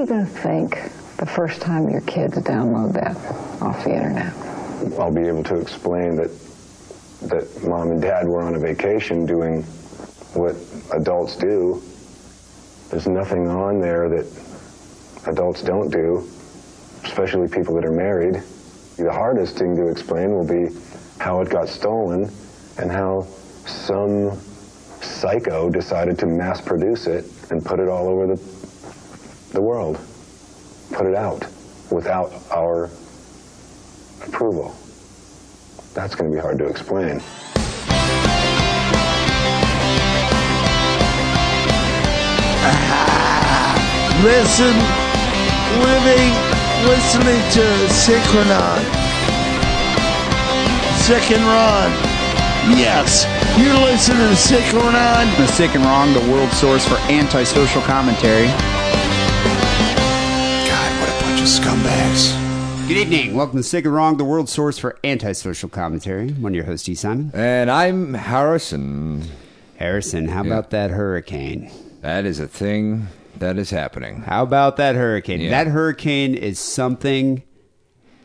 you going to think the first time your kids download that off the internet? I'll be able to explain that that mom and dad were on a vacation doing what adults do. There's nothing on there that adults don't do, especially people that are married. The hardest thing to explain will be how it got stolen and how some psycho decided to mass produce it and put it all over the, the world. Put it out without our approval. That's going to be hard to explain. Listen, living, listening to Sick and Wrong. Sick and Wrong. Yes, you're listening to Sick and Wrong. The Sick and Wrong, the world source for antisocial commentary. God, what a bunch of scumbags. Good evening. Welcome to Sick and Wrong, the world source for antisocial commentary. One of your hosts, E. Simon. And I'm Harrison. Harrison, how about that hurricane? That is a thing that is happening. How about that hurricane? Yeah. That hurricane is something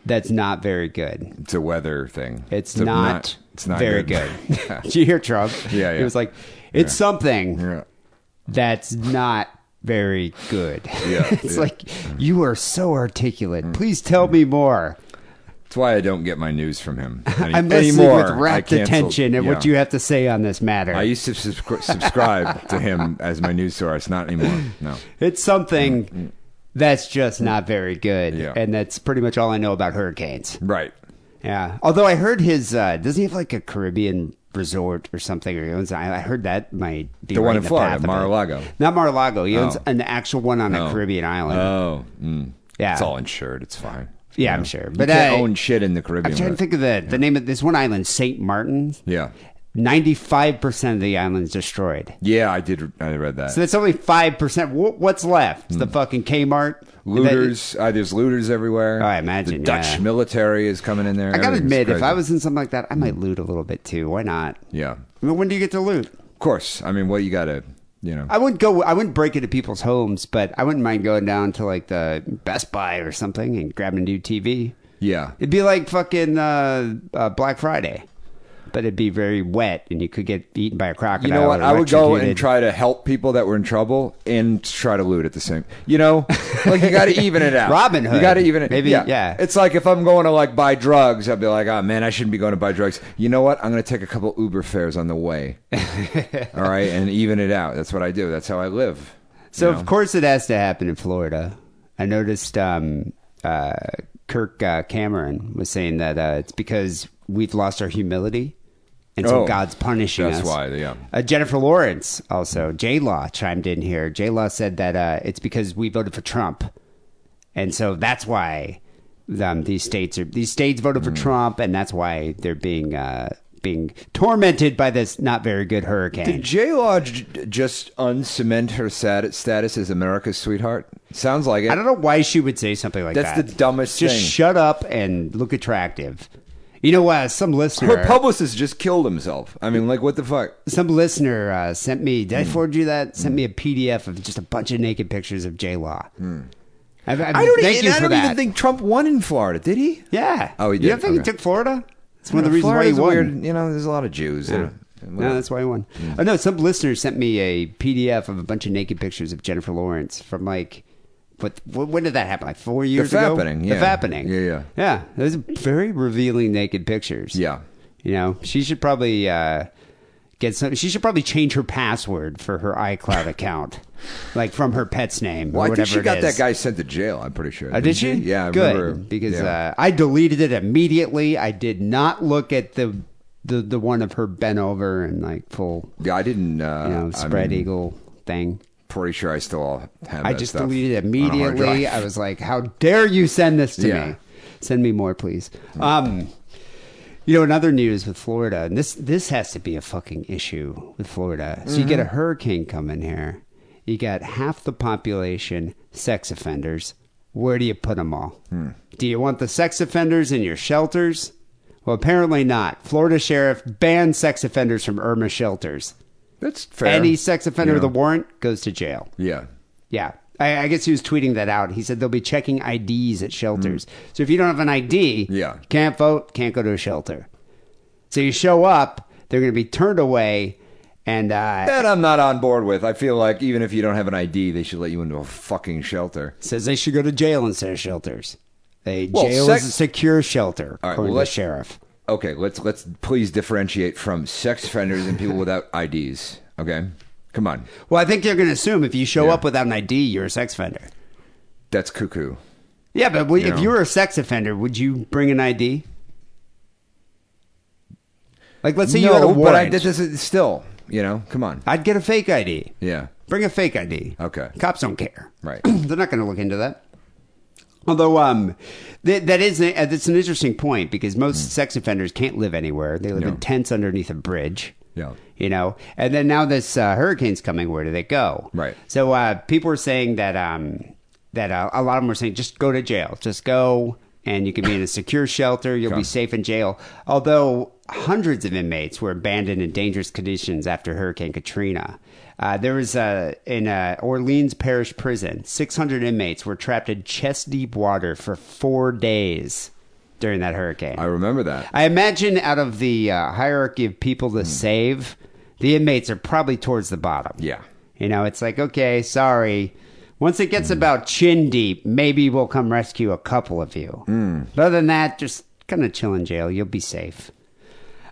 that's not very good. It's a weather thing. It's, a- not, It's not very good. good. Did you hear Trump? Yeah, yeah. He was like, it's something yeah. that's not very good. Yeah, it's yeah. Mm. like, you are so articulate. Please tell me more. That's why I don't get my news from him any- I'm listening anymore. with rapt attention at yeah. what you have to say on this matter. I used to subscri- subscribe to him as my news source. Not anymore. No. It's something that's just not very good. Mm, Yeah. And that's pretty much all I know about hurricanes. Right. Yeah. Although I heard his, uh, doesn't he have like a Caribbean resort or something? Or he owns, I I heard that might be The right one in the Florida, path of it. Mar-a-Lago. Not Mar-a-Lago. He owns Oh. an actual one on a Oh. Caribbean island. Oh. Mm. Yeah. It's all insured. It's fine. yeah, You I'm sure. You But can't I, own shit in the Caribbean. I'm trying to think of the, the name of this one island, St. Martin. Yeah. 95% of the island's destroyed. Yeah, I did. I read that. So that's only 5%. Wh- What's left? Hmm. The fucking Kmart? looters. Uh, there's looters everywhere. Oh, I imagine, The Dutch yeah. military is coming in there. I gotta Everything's admit, if crazy. I was in something like that, I might loot a little bit too. Why not? Yeah. I mean, when do you get to loot? Of course. I mean, what you gotta, you know. I wouldn't go. I wouldn't break into people's homes, but I wouldn't mind going down to like the Best Buy or something and grabbing a new TV. yeah. It'd be like fucking uh, uh, Black Friday, but it'd be very wet and you could get eaten by a crocodile. You know what? I would go and try to help people that were in trouble and try to loot at the same. You know, like you got to even it out. Robin Hood. You got to even it. Maybe, yeah. It's like if I'm going to like buy drugs, I'd be like, oh man, I shouldn't be going to buy drugs. You know what? I'm going to take a couple Uber fares on the way. All right, and even it out. That's what I do. That's how I live. So you know? of course it has to happen in Florida. I noticed um, uh, Kirk uh, Cameron was saying that uh, it's because we've lost our humility, and so Oh, God's punishing that's us. why, yeah. Uh, Jennifer Lawrence also J Law chimed in here. J Law said that uh, it's because we voted for Trump, and so that's why um, these states are these states voted Hmm. for Trump, and that's why they're being uh, being tormented by this not very good hurricane. Did J Law j- just uncement her stat- status as America's sweetheart? Sounds like it. I don't know why she would say something like That's that. That's the dumbest Just thing. Just shut up and look attractive. You know, uh, some listener, Her publicist just killed himself. I mean, like, what the fuck? some listener uh, sent me. Hmm. Did I forward you that? Sent me a PDF of just a bunch of naked pictures of J Law. I, I, Hmm. I don't, thank even, you I for don't that. even think Trump won in Florida, did he? yeah. Oh, he did. You don't did? think he Okay. took Florida? It's one of the reasons why he won. Weird, you know, there's a lot of Jews. Yeah. No, that's why he won. Hmm. Oh no, some listener sent me a PDF of a bunch of naked pictures of Jennifer Lawrence from like, wh- When did that happen? Like four years ago. Fappening, The yeah. fappening. Yeah, yeah. yeah. Those very revealing naked pictures. Yeah. You know, she should probably uh, get some. She should probably change her password for her iCloud account, like from her pet's name Well, or I think she got that guy sent to jail. I'm pretty sure. Oh, did she? Yeah, I good remember. because yeah. uh, I deleted it immediately. I did not look at the the the one of her bent over and like full yeah, I didn't. Uh, you know I spread mean, eagle thing. Pretty sure I still all have. I just stuff deleted it on a hard immediately. I was like, "How dare you send this to Yeah. me? Send me more, please." Um, you know, in other news with Florida, and this this has to be a fucking issue with Florida. So you get a Mm-hmm. hurricane coming here. You got half the population sex offenders. Where do you put them all? Hmm. Do you want the sex offenders in your shelters? Well, apparently not. Florida sheriff banned sex offenders from Irma shelters. That's fair. Any sex offender You with a warrant goes to jail. Yeah. Yeah. I, I guess he was tweeting that out. He said they'll be checking IDs at shelters. So if you don't have an ID, Yeah. can't vote, can't go to a shelter. So you show up, they're going to be turned away, and uh, That I'm not on board with. I feel like even if you don't have an ID, they should let you into a fucking shelter. says they should go to jail instead of shelters. A Well, jail sex- is a secure shelter, right, according well, to the sheriff. Okay, let's let's please differentiate from sex offenders and people without IDs. Okay, come on, Well, I think they're going to assume if you show Yeah. up without an ID, you're a sex offender. that's cuckoo. Yeah, but w- if know. you were a sex offender, would you bring an ID? Like, let's say you had a but I warrant. this still. You know, come on. I'd get a fake ID. Yeah, Bring a fake ID. Okay. Cops don't care. Right. They're not going to look into that. Although um, that that is a, that's an interesting point because most sex offenders can't live anywhere. They live. No. in tents underneath a bridge. Yeah. You know, and then now this uh, hurricane's coming. Where do they go? Right. So uh, people were saying that um, that uh, a lot of them were saying just go to jail, just go, and you can be in a secure shelter. You'll be safe in jail. Although hundreds of inmates were abandoned in dangerous conditions after Hurricane Katrina. Uh, there was uh, in uh, Orleans Parish Prison, 600 inmates were trapped in chest deep water for four days during that hurricane. I remember that. I imagine out of the uh, hierarchy of people Hmm. to save, the inmates are probably towards the bottom. Yeah. You know, it's like, okay, sorry. Once it Hmm. gets about chin deep, maybe we'll come rescue a couple of you. Hmm. But other than that, just kind of chill in jail. You'll be safe.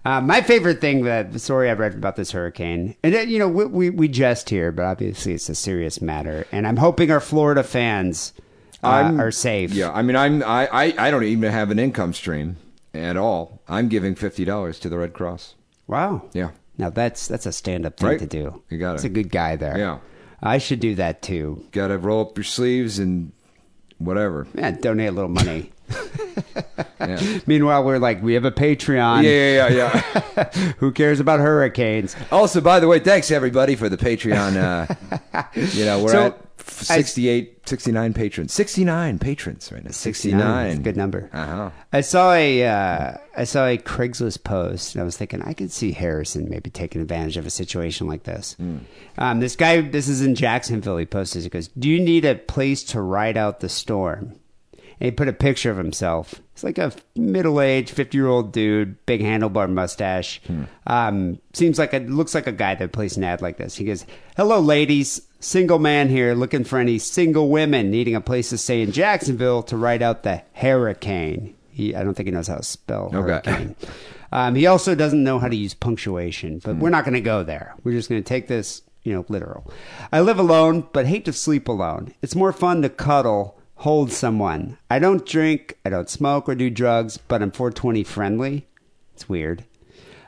Uh, my favorite thing that the story I've read about this hurricane, and uh, you know, we, we we jest here, but obviously it's a serious matter, and I'm hoping our Florida fans uh, are safe. Yeah, I mean, I'm I, I I don't even have an income stream at all. I'm giving fifty dollars to the Red Cross. Wow. Yeah. Now that's that's a stand up thing Right. to do. You got it. It's a good guy there. Yeah. I should do that too. Got to roll up your sleeves and whatever. Yeah, donate a little money. Yeah. Meanwhile, we're like, we have a Patreon. Yeah, yeah, yeah, yeah. Who cares about hurricanes? also, by the way, thanks everybody for the Patreon. Uh, you know, we're So, at 68, 69 patrons. 69 patrons right now. 69. That's a good number. Uh-huh. I saw a uh, I saw a Craigslist post, and I was thinking I could see Harrison maybe taking advantage of a situation like this. Hmm. Um, this guy, this is in Jacksonville. He posted, he goes, "Do you need a place to ride out the storm?" And he put a picture of himself. It's like a middle-aged, fifty-year-old dude, big handlebar mustache. Um, seems like it looks like a guy that plays an ad like this. He goes, "Hello, ladies." Single man here looking for any single women needing a place to stay in Jacksonville to ride out the hurricane. He, I don't think he knows how to spell Okay. hurricane. Um, he also doesn't know how to use punctuation, but we're not going to go there. We're just going to take this, you know, literal. I live alone, but hate to sleep alone. It's more fun to cuddle, hold someone. I don't drink, I don't smoke or do drugs, but I'm 420 friendly. It's weird.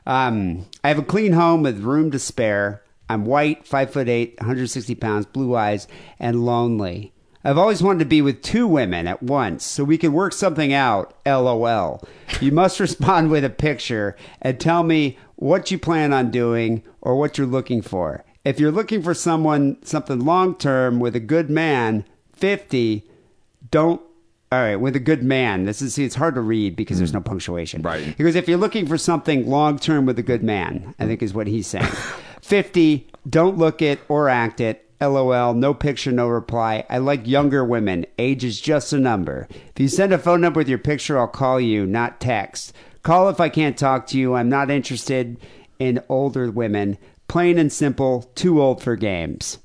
Um, I have a clean home with room to spare. I'm white, five foot eight, 160 pounds, blue eyes, and lonely. I've always wanted to be with two women at once so we can work something out. LOL. You must respond with a picture and tell me what you plan on doing or what you're looking for. If you're looking for someone, something long term with a good man, 50, don't all right, with a good man. This is see, it's hard to read because there's mm. no punctuation. Right. Because if you're looking for something long term with a good man, I think is what he's saying. Fifty, don't look it or act it. LOL, no picture, no reply. I like younger women. Age is just a number. If you send a phone number with your picture, I'll call you, not text. Call if I can't talk to you. I'm not interested in older women. Plain and simple, too old for games.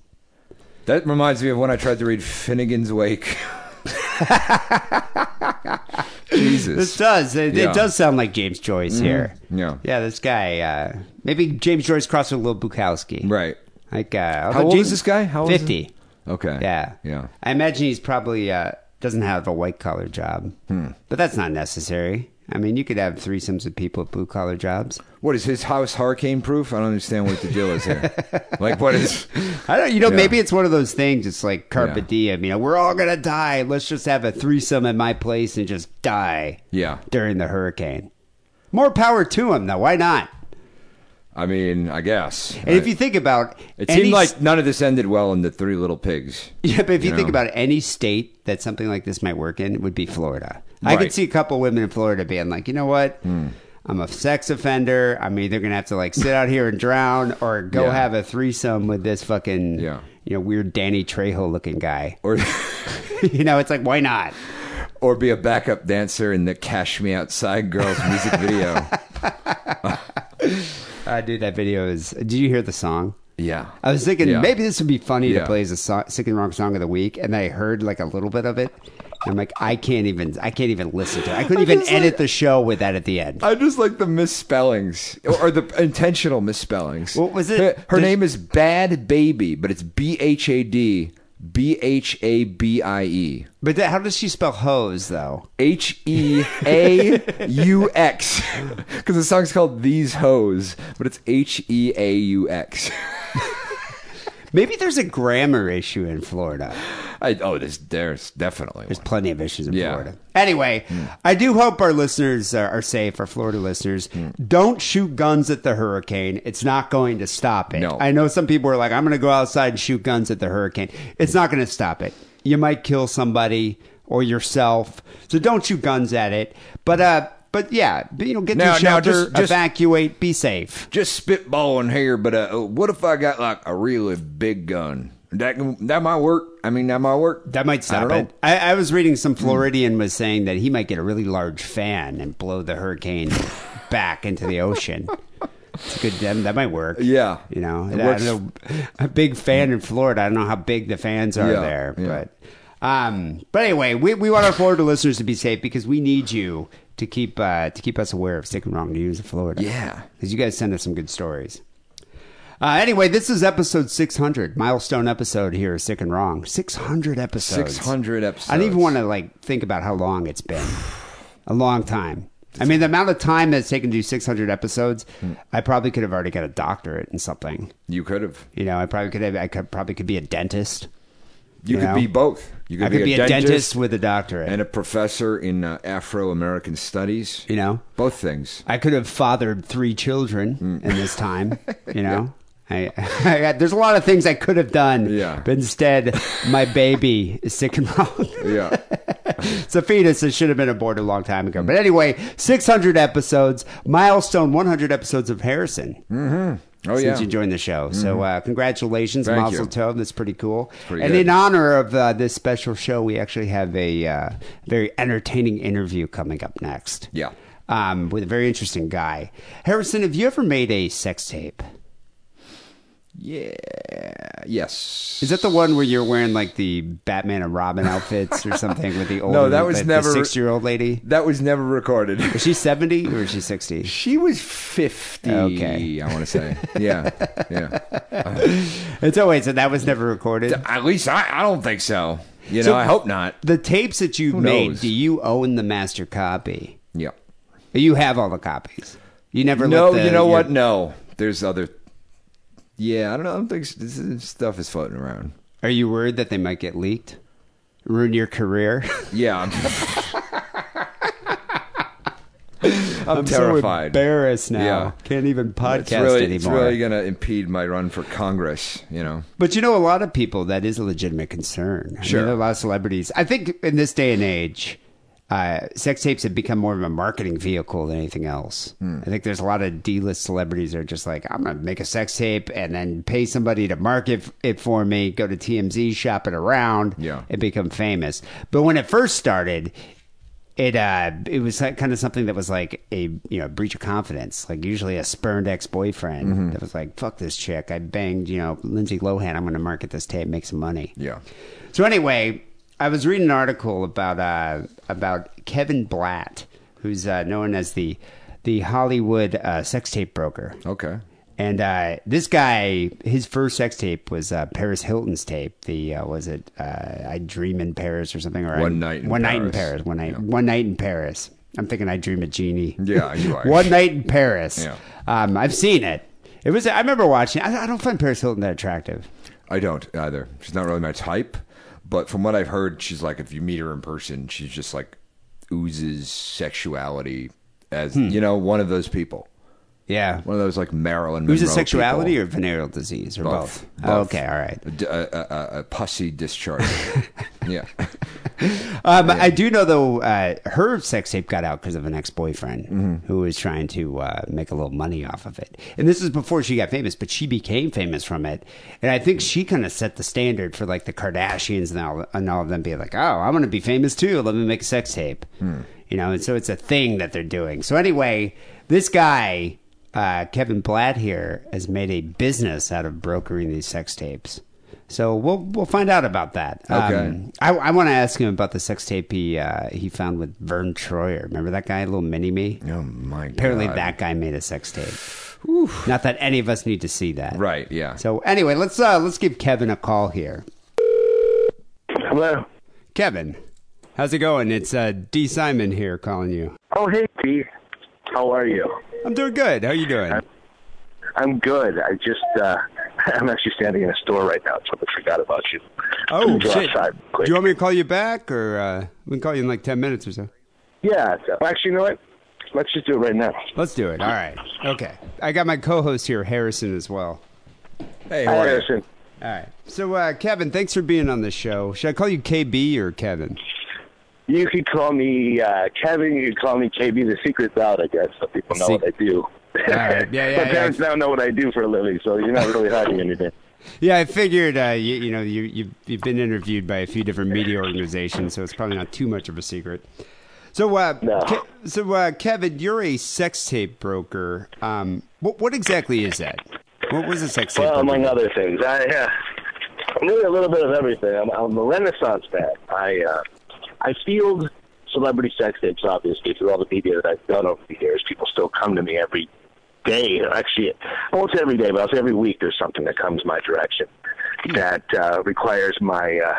That reminds me of when I tried to read Finnegan's Wake. Jesus. This does. It, Yeah. it does sound like James Joyce here. yeah. Yeah, this guy. Uh, maybe James Joyce crossed with Lil Bukowski. Right. Like, uh, How old is this guy? How old is 50. Okay. Yeah. Yeah. I imagine he's probably uh, doesn't have a white collar job. Hmm. But that's not necessary. I mean, you could have threesomes with people with blue collar jobs. What is his house hurricane proof? I don't understand what the deal is here. like, what is? I don't, you know, Yeah. maybe it's one of those things. It's like carpe Yeah. diem. You know, we're all gonna die. Let's just have a threesome at my place and just die. Yeah. During the hurricane. More power to him, though. Why not? I mean, I guess. And if you think about it any seemed like none of this ended well in the Three Little Pigs. Yeah, but if you, You think know. about any state that something like this might work in, it would be Florida. I could see a couple women in Florida being like, you know what? I'm a sex offender. I'm either gonna have to like sit out here and drown, or go Yeah. have a threesome with this fucking Yeah. you know weird Danny Trejo looking guy. or you know, it's like why not? or be a backup dancer in the Cash Me Outside Girls music video. Uh, dude, that video is. Did you hear the song? Yeah. I was thinking Yeah. maybe this would be funny Yeah. to play as a song, sick and wrong song of the week, and I heard like a little bit of it. I'm like, I can't even, I can't even listen to it. I couldn't even edit like- the show with that at the end. I just like the misspellings or, the intentional misspellings. What was it? Her, her Did- name is Bad Baby, but it's B H A D B H A B I E. But th- how does she spell hose though? H E A U X. Because the song's called These Hoes, but it's H E A U X. Maybe there's a grammar issue in Florida. I, oh, there's, there's definitely There's one. plenty of issues in Yeah. Florida. Anyway, I do hope our listeners are, are safe, our Florida listeners. Don't shoot guns at the hurricane. It's not going to stop it. No. I know some people are like, I'm going to go outside and shoot guns at the hurricane. It's not going to stop it. You might kill somebody or yourself. So don't shoot guns at it. But, uh, but yeah, you know, get Now- to shelter, just- just- evacuate, be safe. Just spitballing here, but uh, what if I got like a really big gun? That can- that might work. I mean, that might work. That might stop don't it. I, I was reading some Floridian was saying that he might get a really large fan and blow the hurricane back into the ocean. It's a good. That, that might work. Yeah. you know, It works. don't know, a big fan in Florida. I don't know how big the fans are Yeah, there, yeah. but um, but anyway, we, we want our Florida listeners to be safe because we need you to keep uh, to keep us aware of sick and wrong news in Florida. Yeah. because you guys send us some good stories. Uh, anyway, this is episode 600, milestone episode here, of Sick and Wrong. 600 episodes. 600 episodes. I don't even want to like think about how long it's been. A long time. I mean, the amount of time that it's taken to do 600 episodes, Hmm. I probably could have already got a doctorate in something. You could have. You know, I probably could have. I could probably could be a dentist. You, You could know? be both. You could, I could be, a, dentist, with a doctorate. and a professor in uh, Afro American studies. you know, Both things. I could have fathered three children Hmm. in this time. You know, I, I, there's a lot of things I could have done. Yeah. But instead, my baby is sick and wrong. Yeah. it's a fetus that should have been aborted a long time ago. But anyway, 600 episodes, milestone 100 episodes of Harrison. Oh since yeah. Mm-hmm. you joined the show. So uh, congratulations, Thank Mazel. Tov. That's pretty cool. pretty and good. in honor of uh, this special show, we actually have a uh, very entertaining interview coming up next. Yeah. Um, with a very interesting guy. Harrison, have you ever made a sex tape? Yeah. Yes. Is that the one where you're wearing like the Batman and Robin outfits or something with the old No, that was never- six year old lady? That was never recorded. Is she 70 or is she 60? She was 50, Okay. I want to say. Yeah. Yeah. It's always, so that was never recorded. At least I, I don't think so. You So- know, I hope not. The tapes that Who made, knows? do you own the master copy? Yeah. You have all the copies. You never No, the, you know your- what? No. There's other. Yeah, I don't know. I don't think this is- stuff is floating around. Are you worried that they might get leaked? Ruin your career? Yeah. I'm, I'm, so terrified. embarrassed now. Yeah. Can't even podcast it's really, anymore. it's really going to impede my run for Congress, you know. But you know, a lot of people that is a legitimate concern. I mean, Sure. there are a lot of celebrities. I think in this day and age, uh, sex tapes have become more of a marketing vehicle than anything else. Hmm. I think there's a lot of D-list celebrities that are just like, I'm gonna make a sex tape and then pay somebody to market it for me, go to TMZ, shop it around, Yeah. and become famous. But when it first started. It uh, it was kind of something that was like a you know breach of confidence. Like usually a spurned ex boyfriend Mm-hmm. that was like, "Fuck this chick, I banged you know Lindsay Lohan. I'm going to market this tape, make some money." Yeah. So anyway, I was reading an article about uh, about Kevin Blatt, who's uh, known as the the Hollywood uh, sex tape broker. Okay. And uh, this guy, his first sex tape was uh, Paris Hilton's tape. The uh, was it uh, I Dream in Paris or something? Or I- One Night in One night in Paris. Paris. One night. Yeah. One night in Paris. I'm thinking I Dream a Genie. Yeah, you are. One night in Paris. Yeah. Um, I've seen it. It was. I remember watching. I, I don't find Paris Hilton that attractive. I don't either. She's not really my type, but from what I've heard, she's like if you meet her in person, she's just like oozes sexuality as Hmm. you know one of those people, Yeah. one of those like Marilyn. Who's it sexuality people. or venereal disease or Both. both? Both. Okay, all right. A pussy discharge. yeah. Um, I do know though, uh, her sex tape got out because of an ex-boyfriend Mm-hmm. who was trying to uh, make a little money off of it. And this is before she got famous, but she became famous from it. And I think she kind of set the standard for like the Kardashians and all, and all of them being like, "Oh, I'm going to be famous too. Let me make a sex tape." Hmm. You know, and so it's a thing that they're doing. So anyway, this guy, uh, Kevin Blatt here, has made a business out of brokering these sex tapes. So we'll we'll find out about that. Okay. Um, I, I want to ask him about the sex tape he uh, he found with Vern Troyer. Remember that guy, little mini me? Oh my god. Apparently, that guy made a sex tape. Not that any of us need to see that. Right. Yeah. So anyway, let's uh, let's give Kevin a call here. Hello. Kevin, how's it going? It's uh, Dee Simon here calling you. Oh, hey, P. How are you? I'm doing good. How are you doing? I'm good. I just, uh, I'm actually standing in a store right now. Totally forgot about you. Oh Let me go shit! outside. Do you want me to call you back, or uh, we can call you in like ten minutes or so? Yeah. so- Actually, you know what? Let's just do it right now. Let's do it. All right. Okay. I got my co-host here, Harrison, as well. hey, Hi, how are you? Harrison. All right. So, uh, Kevin, thanks for being on the show. Should I call you KB or Kevin? You could call me uh, Kevin. You could call me KB. The secret's out, I guess, so people know Se- what I do. right. Yeah, yeah, My yeah. parents now know what I do for a living, so you're not really hiding anything. Yeah, I figured. Uh, you, you know, you, you've you've been interviewed by a few different media organizations, so it's probably not too much of a secret. So, uh, No. Ke- so uh, Kevin, you're a sex tape broker. Um, what what exactly is that? What was a sex tape? Well, broker? among other things, I, uh, I'm really a little bit of everything. I'm, I'm a Renaissance man. I uh, I field celebrity sex tapes, obviously, through all the media that I've done over the years. People still come to me every day. Actually, I won't say every day, but I'll say every week. There's something that comes my direction that uh, requires my uh,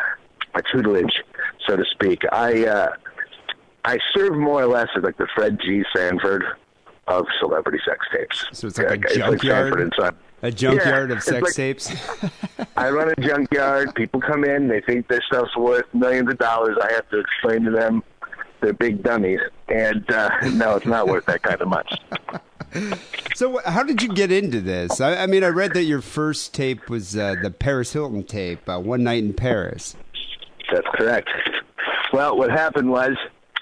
my tutelage, so to speak. I uh, I serve more or less as like the Fred G. Sanford of celebrity sex tapes. So it's like a junkyard? Sanford and Son. A junkyard Yeah, of sex like- tapes. I run a junkyard. People come in. They think their stuff's worth millions of dollars. I have to explain to them they're big dummies. And uh, no, it's not worth that kind of much. So, how did you get into this? I, I mean, I read that your first tape was uh, the Paris Hilton tape, uh, "One Night in Paris." That's correct. Well, what happened was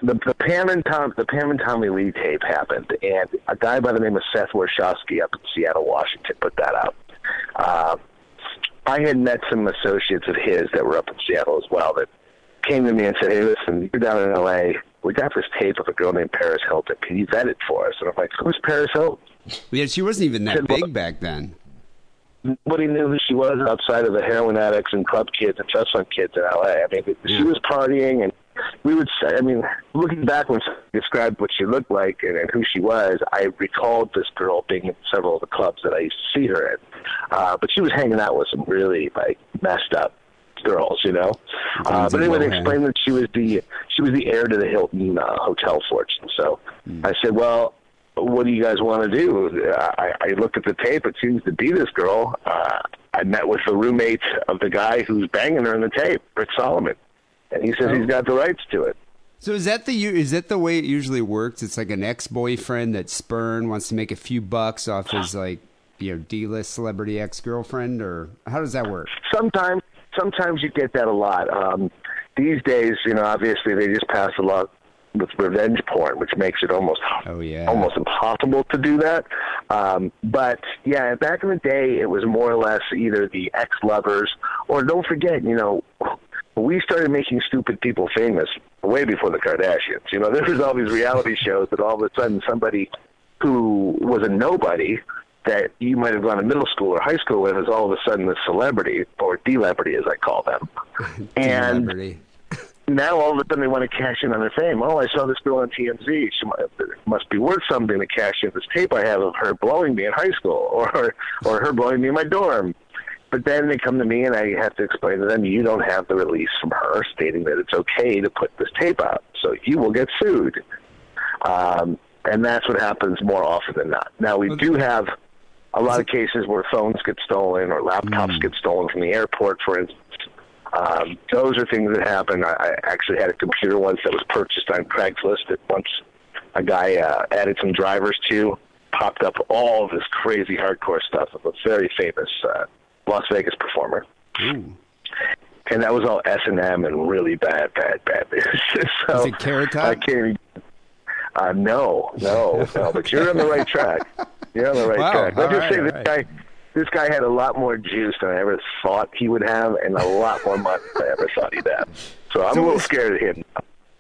the, the Pam and Tom the Pam and Tommy Lee tape happened, and a guy by the name of Seth Warshavsky up in Seattle, Washington, put that out. Uh, I had met some associates of his that were up in Seattle as well that came to me and said, "Hey, listen, you're down in L.A. We got this tape of a girl named Paris Hilton. Can you vet it for us?" And I'm like, "Who's Paris Hilton?" Yeah, she wasn't even that Said, well- big back then. Nobody knew who she was outside of the heroin addicts and club kids and trust fund kids in L.A. I mean, she was partying, and we would say, I mean, looking back when she described what she looked like and, and who she was, I recalled this girl being in several of the clubs that I used to see her in. Uh, but she was hanging out with some really like messed up girls, you know. Uh, but anyway, they explained that she was the she was the heir to the Hilton uh, hotel fortune. So I said, well, what do you guys want to do? I, I looked at the tape. It seems to be this girl. Uh, I met with the roommate of the guy who's banging her in the tape, Rick Solomon, and he says Oh. he's got the rights to it. So is that the is that the way it usually works? It's like an ex boyfriend that spurn wants to make a few bucks off his like you know D list celebrity ex girlfriend, or how does that work? Sometimes, sometimes you get that a lot. Um, these days, you know, obviously they just pass a lot with revenge porn, which makes it almost Oh, yeah. almost impossible to do that. Um, but yeah, back in the day, it was more or less either the ex lovers or don't forget, you know, we started making stupid people famous way before the Kardashians. You know, there was all these reality shows that all of a sudden somebody who was a nobody that you might have gone to middle school or high school with is all of a sudden a celebrity or D- celebrity as I call them. and now all of a sudden they want to cash in on their fame. Oh, I saw this girl on TMZ. She must be worth something to cash in this tape I have of her blowing me in high school, or or her blowing me in my dorm. But then they come to me and I have to explain to them, you don't have the release from her stating that it's okay to put this tape out, so you will get sued. Um, and that's what happens more often than not. Now we do have a lot of cases where phones get stolen or laptops get stolen from the airport, for instance. Um, those are things that happen. I, I actually had a computer once that was purchased on Craigslist that once a guy uh, added some drivers to, popped up all of this crazy hardcore stuff of a very famous uh, Las Vegas performer. Ooh. and that was all S and M and really bad, bad, bad so Is it Carrot Top? I can't. Even, uh, no, no, no. But you're on the right track. You're on the right Wow, track. Let's just say right, this all right. guy. This guy had a lot more juice than I ever thought he would have, and a lot more money than I ever thought he'd have. So I'm So a little scared of him.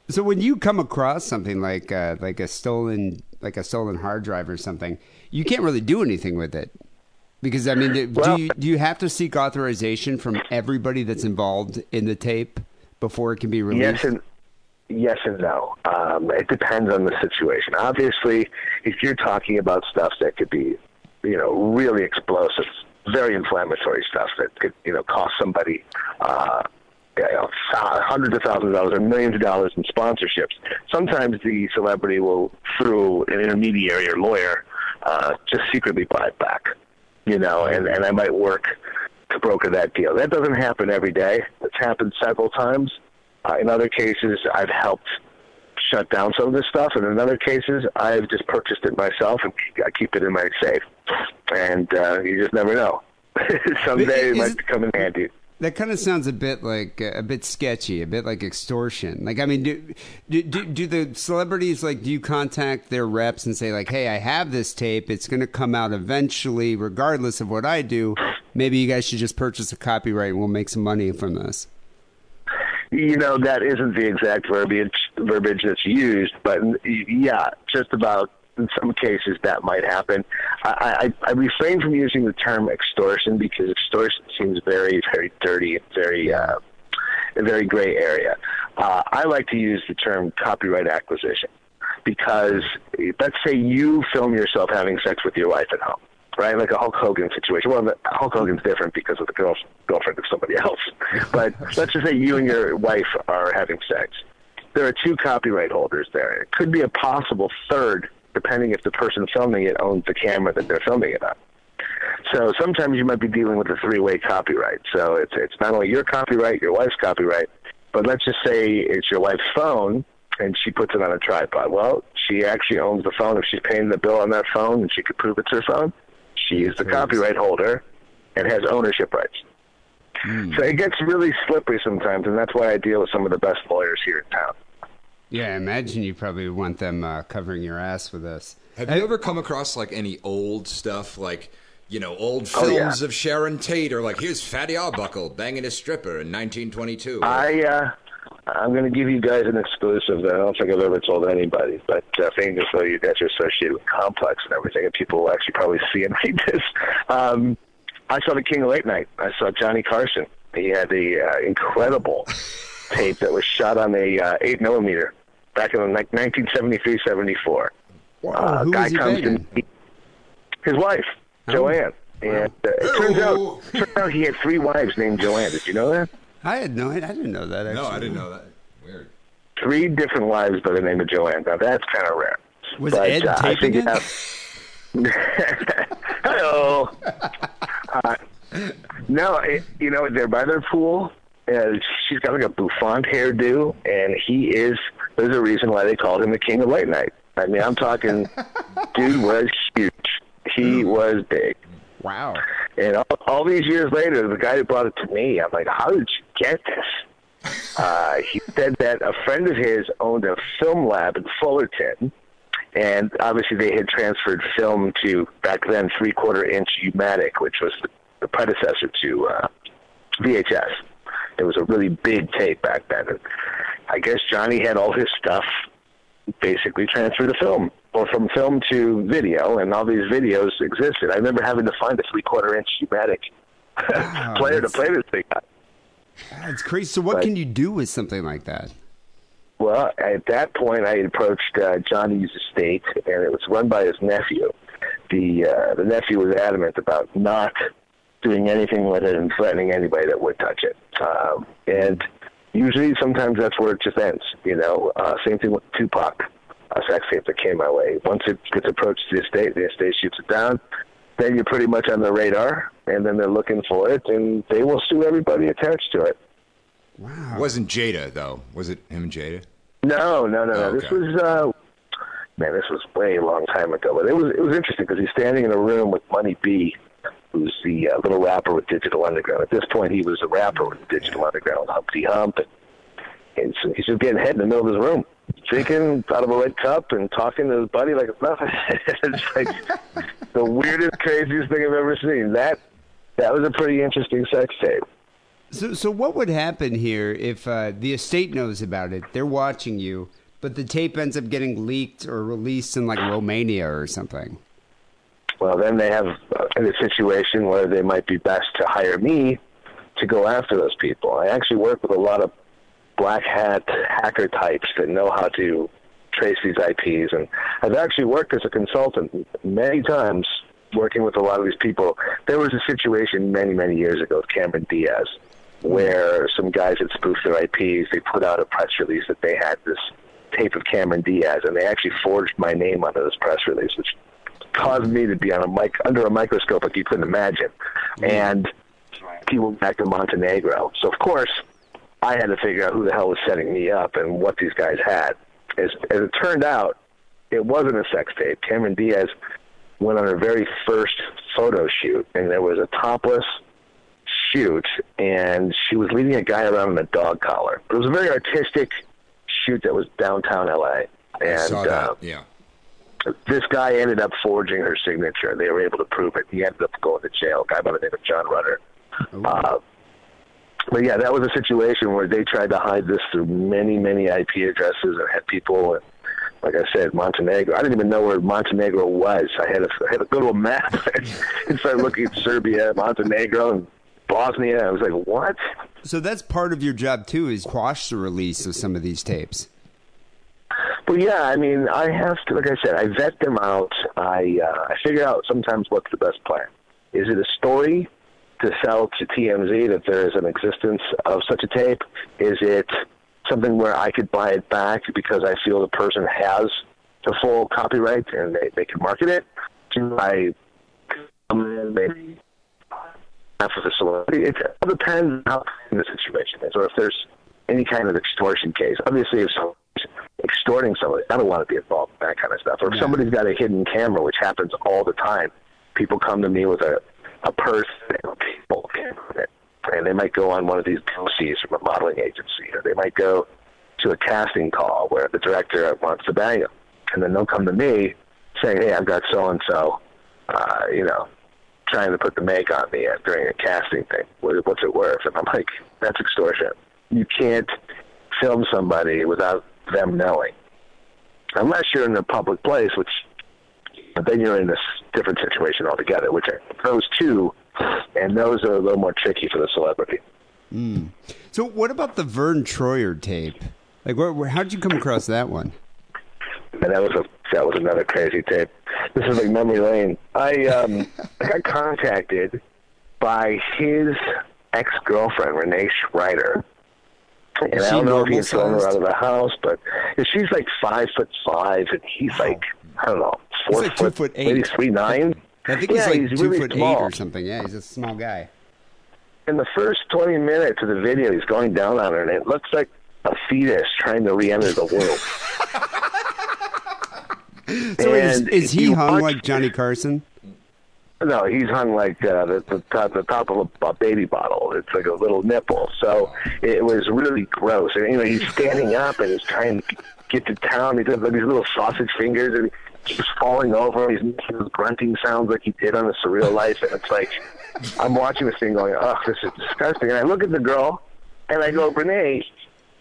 So when you come across something like uh, like a stolen like a stolen hard drive or something, you can't really do anything with it because I mean, do, Well- do you do you have to seek authorization from everybody that's involved in the tape before it can be released? Yes and yes and no. Um, it depends on the situation. Obviously, if you're talking about stuff that could be, you know, really explosive, very inflammatory stuff that could, you know, cost somebody, uh, you know, hundreds of thousands of dollars or millions of dollars in sponsorships. Sometimes the celebrity will, through an intermediary or lawyer, uh, just secretly buy it back. You know, and and I might work to broker that deal. That doesn't happen every day. It's happened several times. Uh, in other cases, I've helped shut down some of this stuff, and in other cases, I've just purchased it myself and I keep it in my safe. And uh, you just never know. Someday it Is might it- come in handy. That kind of sounds a bit like uh, a bit sketchy, a bit like extortion. Like, I mean, do, do do do the celebrities like do you contact their reps and say like, "Hey, I have this tape. It's going to come out eventually, regardless of what I do. Maybe you guys should just purchase a copyright and we'll make some money from this." You know, that isn't the exact verbiage verbiage that's used, but yeah, just about in some cases that might happen. I, I, I refrain from using the term extortion because extortion seems very, very dirty and very, uh, a very gray area. Uh, I like to use the term copyright acquisition because let's say you film yourself having sex with your wife at home, right? Like a Hulk Hogan situation. Well, Hulk Hogan's different because of the girl, girlfriend of somebody else. But let's just say you and your wife are having sex. There are two copyright holders there. It could be a possible third, depending if the person filming it owns the camera that they're filming it on. So sometimes you might be dealing with a three-way copyright. So it's it's not only your copyright, your wife's copyright, but let's just say it's your wife's phone and she puts it on a tripod. Well, she actually owns the phone. If she's paying the bill on that phone and she could prove it's her phone, she is the copyright holder and has ownership rights. Hmm. So it gets really slippery sometimes, and that's why I deal with some of the best lawyers here in town. Yeah, I imagine you probably want them uh, covering your ass with this. Have you ever come across like any old stuff, like you know, old Oh, films yeah. of Sharon Tate, or like here's Fatty Arbuckle banging a stripper in 1922? I uh, I'm going to give you guys an exclusive that I don't think I've ever told anybody, but uh, thank so you guys are associated with Complex and everything, and people will actually probably see and read this. Um, I saw the King of Late Night. I saw Johnny Carson. He had the uh, incredible tape that was shot on a uh, eight millimeter back in like 1973-74. Wow, Uh, who guy comes banging? to his wife, Joanne. And uh, it turns Oh. out, turns out he had three wives named Joanne. Did you know that? I had no, I didn't know that. Actually. no, I didn't know that. Weird. three different wives by the name of Joanne. Now that's kind of rare. Was Ed uh, I taping think it? Hello. uh, no, it, you know they're by their pool. And she's got like a bouffant hairdo, and he is. There's a reason why they called him the king of late night. I mean, I'm talking. dude was huge. He was big. Wow. And all, all these years later, the guy who brought it to me, I'm like, how did you get this? Uh, he said that a friend of his owned a film lab in Fullerton, and obviously they had transferred film to back then three quarter inch U-matic, which was the, the predecessor to uh, VHS. It was a really big tape back then. And I guess Johnny had all his stuff basically transferred to film or from film to video, and all these videos existed. I remember having to find a three quarter inch U-matic player to play this thing. on. That's crazy. So, what But- can you do with something like that? Well, at that point, I approached uh, Johnny's estate, and it was run by his nephew. The uh, the nephew was adamant about not doing anything with it and threatening anybody that would touch it. Um, and usually, sometimes that's where it just ends. You know, uh, same thing with Tupac, a sex tape that came my way. Once it gets approached to the estate, the estate shoots it down. Then you're pretty much on the radar, and then they're looking for it, and they will sue everybody attached to it. Wow. Wasn't Jada though? Was it him and Jada? No, no, no, no. Oh, This okay. was uh, man, this was way a long time ago. But it was it was interesting because he's standing in a room with Money B, who's the uh, little rapper with Digital Underground. At this point, he was a rapper with Digital Underground, Humpty Hump, and, and so he's just getting head in the middle of his room, drinking out of a red cup and talking to his buddy like it's nothing. it's like the weirdest, craziest thing I've ever seen. That that was a pretty interesting sex tape. So, so what would happen here if uh, the estate knows about it? They're watching you, but the tape ends up getting leaked or released in like Romania or something. Well, then they have a situation where they might be best to hire me to go after those people. I actually work with a lot of black hat hacker types that know how to trace these IPs, and I've actually worked as a consultant many times working with a lot of these people. There was a situation many, many years ago with Cameron Diaz where some guys had spoofed their IPs. They put out a press release that they had this tape of Cameron Diaz, and they actually forged my name onto this press release, which caused me to be on a mic under a microscope like you couldn't imagine. And he went back to Montenegro. So of course, I had to figure out who the hell was setting me up and what these guys had. As, as it turned out, it wasn't a sex tape. Cameron Diaz went on her very first photo shoot, and there was a topless shoot, and she was leading a guy around in a dog collar. It was a very artistic shoot that was downtown LA. And I saw that. uh, yeah. This guy ended up forging her signature. They were able to prove it. He ended up going to jail. A guy by the name of John Rutter. Uh, but yeah, that was a situation where they tried to hide this through many, many IP addresses and had people. And like I said, Montenegro. I didn't even know where Montenegro was. I had to, I had to go to a map and start looking at Serbia, Montenegro, and Bosnia. I was like, what? So that's part of your job too, is quash the release of some of these tapes. Well, yeah, I mean, I have to, like I said, I vet them out. I uh, I figure out sometimes what's the best plan. Is it a story to sell to TMZ that there is an existence of such a tape? Is it something where I could buy it back because I feel the person has the full copyright and they, they can market it? Do I in maybe half of the celebrity? It depends on how the situation is or if there's any kind of extortion case. Obviously, if someone's extorting somebody, I don't want to be involved in that kind of stuff. Or if somebody's got a hidden camera, which happens all the time, people come to me with a, a purse and people camera, in it. and they might go on one of these POCs from a modeling agency, or they might go to a casting call where the director wants to bang them, and then they'll come to me saying, "Hey, I've got so and so, you know." Trying to put the make on me uh, during a casting thing. What's it worth? And I'm like, that's extortion. You can't film somebody without them knowing. Unless you're in a public place, which then you're in this different situation altogether, which are those two, and those are a little more tricky for the celebrity. So what about the Vern Troyer tape? Like, where, where, how did you come across that one? And that was a that was another crazy tape. This is like memory lane. I um I got contacted by his ex girlfriend Ranae Shrider. And Is I don't know if he's thrown her out of the house, but she's like five foot five, and he's like I don't know four like two foot eight. maybe three nine. I think yeah, he's like two really foot small. eight or something. Yeah, he's a small guy. In the first twenty minutes of the video, he's going down on her, and it looks like a fetus trying to re-enter the womb. So is, And is he hung watch- like Johnny Carson? No, he's hung like uh, the, the top the top of a, a baby bottle. It's like a little nipple. So it was really gross. And you know, he's standing up and he's trying to get to town. He does like these little sausage fingers and he's falling over. He's making those grunting sounds like he did on the Surreal Life. And it's like I'm watching this thing going, oh, this is disgusting. And I look at the girl and I go, Ranae,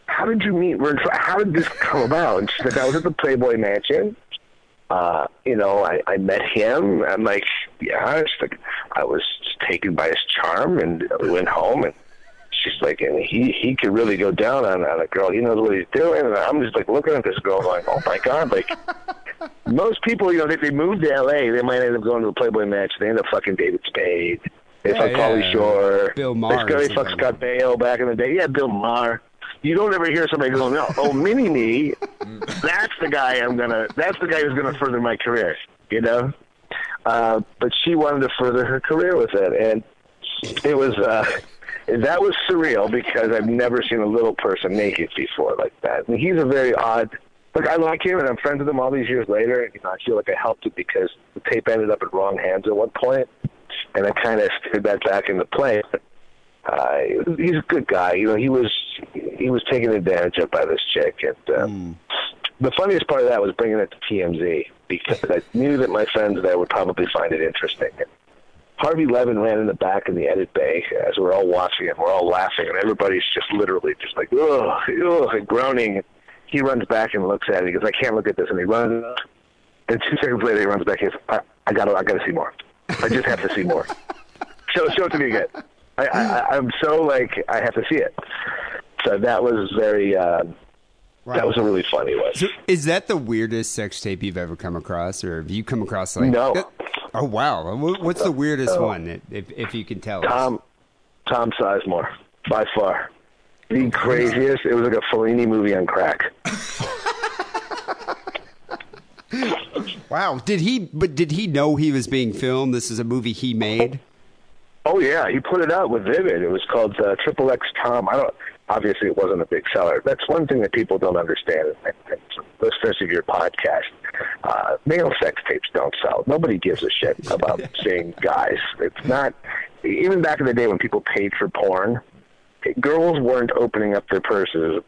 how did you meet? How did this come about? And she's like, I was at the Playboy Mansion uh, you know, I, I met him. I'm like, yeah, it's like I was taken by his charm, and went home, and she's like, and he he could really go down on, on a girl. He knows what he's doing, and I'm just like looking at this girl, going, oh my god, like. Most people, you know, if they move to LA, they might end up going to a Playboy match. They end up fucking David Spade. They Yeah, fuck Pauly yeah. Shore. Bill Maher This guy something fuck like Scott Baio back in the day. Yeah, Bill Maher. You don't ever hear somebody going, no, oh, mini me. That's the guy I'm gonna. That's the guy who's gonna further my career. You know. Uh, but she wanted to further her career with it, and it was uh, that was surreal because I've never seen a little person naked before like that. And he's a very odd. Look, I like him, and I'm friends with him all these years later. And, you know, I feel like I helped it because the tape ended up in wrong hands at one and I kind of steered that back into play. Uh, he's a good guy. You know, he was he was taken advantage of by this chick, and um, the funniest part of that was bringing it to TMZ because I knew that my friends there would probably find it interesting. And Harvey Levin ran in the back in the edit bay as we're all watching and we're all laughing, and everybody's just literally just like, ugh, ugh, and groaning. He runs back and looks at it. He goes, I can't look at this. And he runs. And two seconds later, he runs back. He goes, I, I gotta, I gotta see more. I just have to see more. show, show it to me again. I, I, I'm so like, I have to see it. So that was very, uh, that was a really funny one. So is that the weirdest sex tape you've ever come across, or have you come across like? No. Oh wow! What's the weirdest one, if if you can tell us? Tom, Tom Sizemore, by far. The craziest. It was like a Fellini movie on crack. Wow! Did he? But did he know he was being filmed? This is a movie he made. Oh yeah, he put it out with Vivid. It was called uh, Triple X Tom. I don't. Obviously, it wasn't a big seller. That's one thing that people don't understand. And, listeners of your podcast, uh, male sex tapes don't sell. Nobody gives a shit about seeing guys. It's not. Even back in the day when people paid for porn, girls weren't opening up their purses,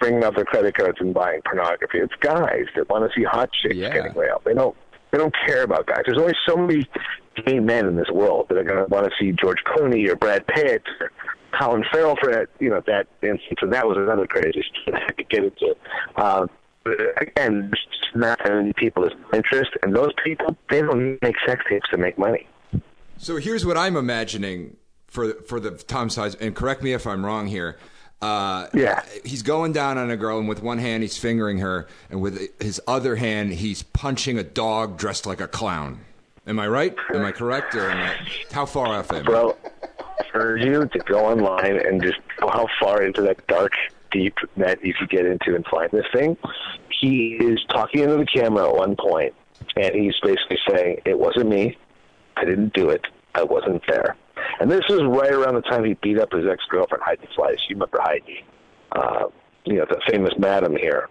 bringing out their credit cards, and buying pornography. It's guys that want to see hot chicks Yeah. getting railed. They don't. They don't care about guys. There's only so many gay men in this world that are going to want to see George Clooney or Brad Pitt or Colin Farrell for that, you know, that instance. And that was another crazy story I could get into. Uh, but again, there's just not that many people interest, and those people, they don't make sex tapes to make money. So here's what I'm imagining for for the Tom size, and correct me if I'm wrong here. Uh, Yeah. he's going down on a girl, and with one hand he's fingering her, and with his other hand he's punching a dog dressed like a clown. Am I right? Am I correct? Or am I, how far off am I? Bro, for you to go online and just go how far into that dark, deep net you could get into and find this thing, he is talking into the camera at one point, and he's basically saying, It wasn't me. I didn't do it. I wasn't there. And this is right around the time he beat up his ex girlfriend, Heidi Fleiss. You remember Heidi? Uh, you know, the famous madam here.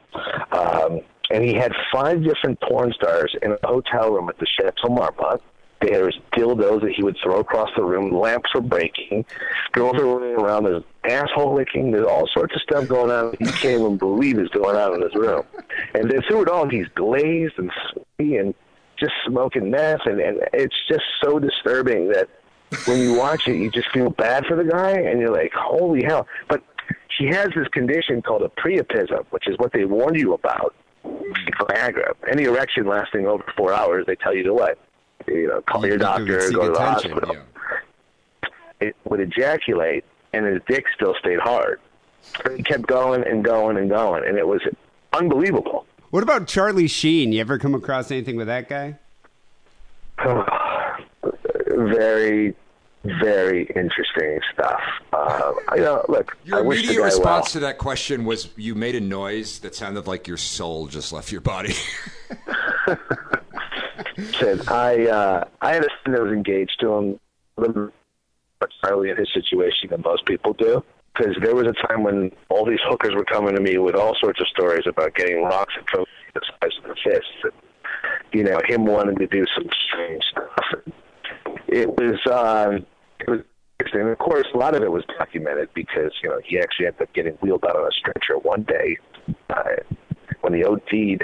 Um, and he had five different porn stars in a hotel room at the Chateau Marmont. There was dildos that he would throw across the room. Lamps were breaking. Girls were running around. There's asshole licking. There's all sorts of stuff going on. You can't even believe is going on in this room. And then through it all, he's glazed and sweaty and just smoking meth. And, and it's just so disturbing that when you watch it, you just feel bad for the guy. And you're like, holy hell. But he has this condition called a priapism, which is what they warned you about. Viagra. Any erection lasting over four hours, they tell you to what? You know, call your You- you doctor, go to the attention, hospital. Yeah. It would ejaculate, and his dick still stayed hard. But he kept going and going and going, and it was unbelievable. What about Charlie Sheen? You ever come across anything with that guy? very, very interesting stuff. Uh, you know, look, Your I wish the immediate response well. to that question was you made a noise that sounded like your soul just left your body. said I uh, I had a friend that was engaged to him, much early in his situation than most people do. Because there was a time when all these hookers were coming to me with all sorts of stories about getting rocks and coke the size of their fists, and you know him wanting to do some strange stuff. It was uh, it was interesting. Of course, a lot of it was documented because you know he actually ended up getting wheeled out on a stretcher one day uh, when he OD'd.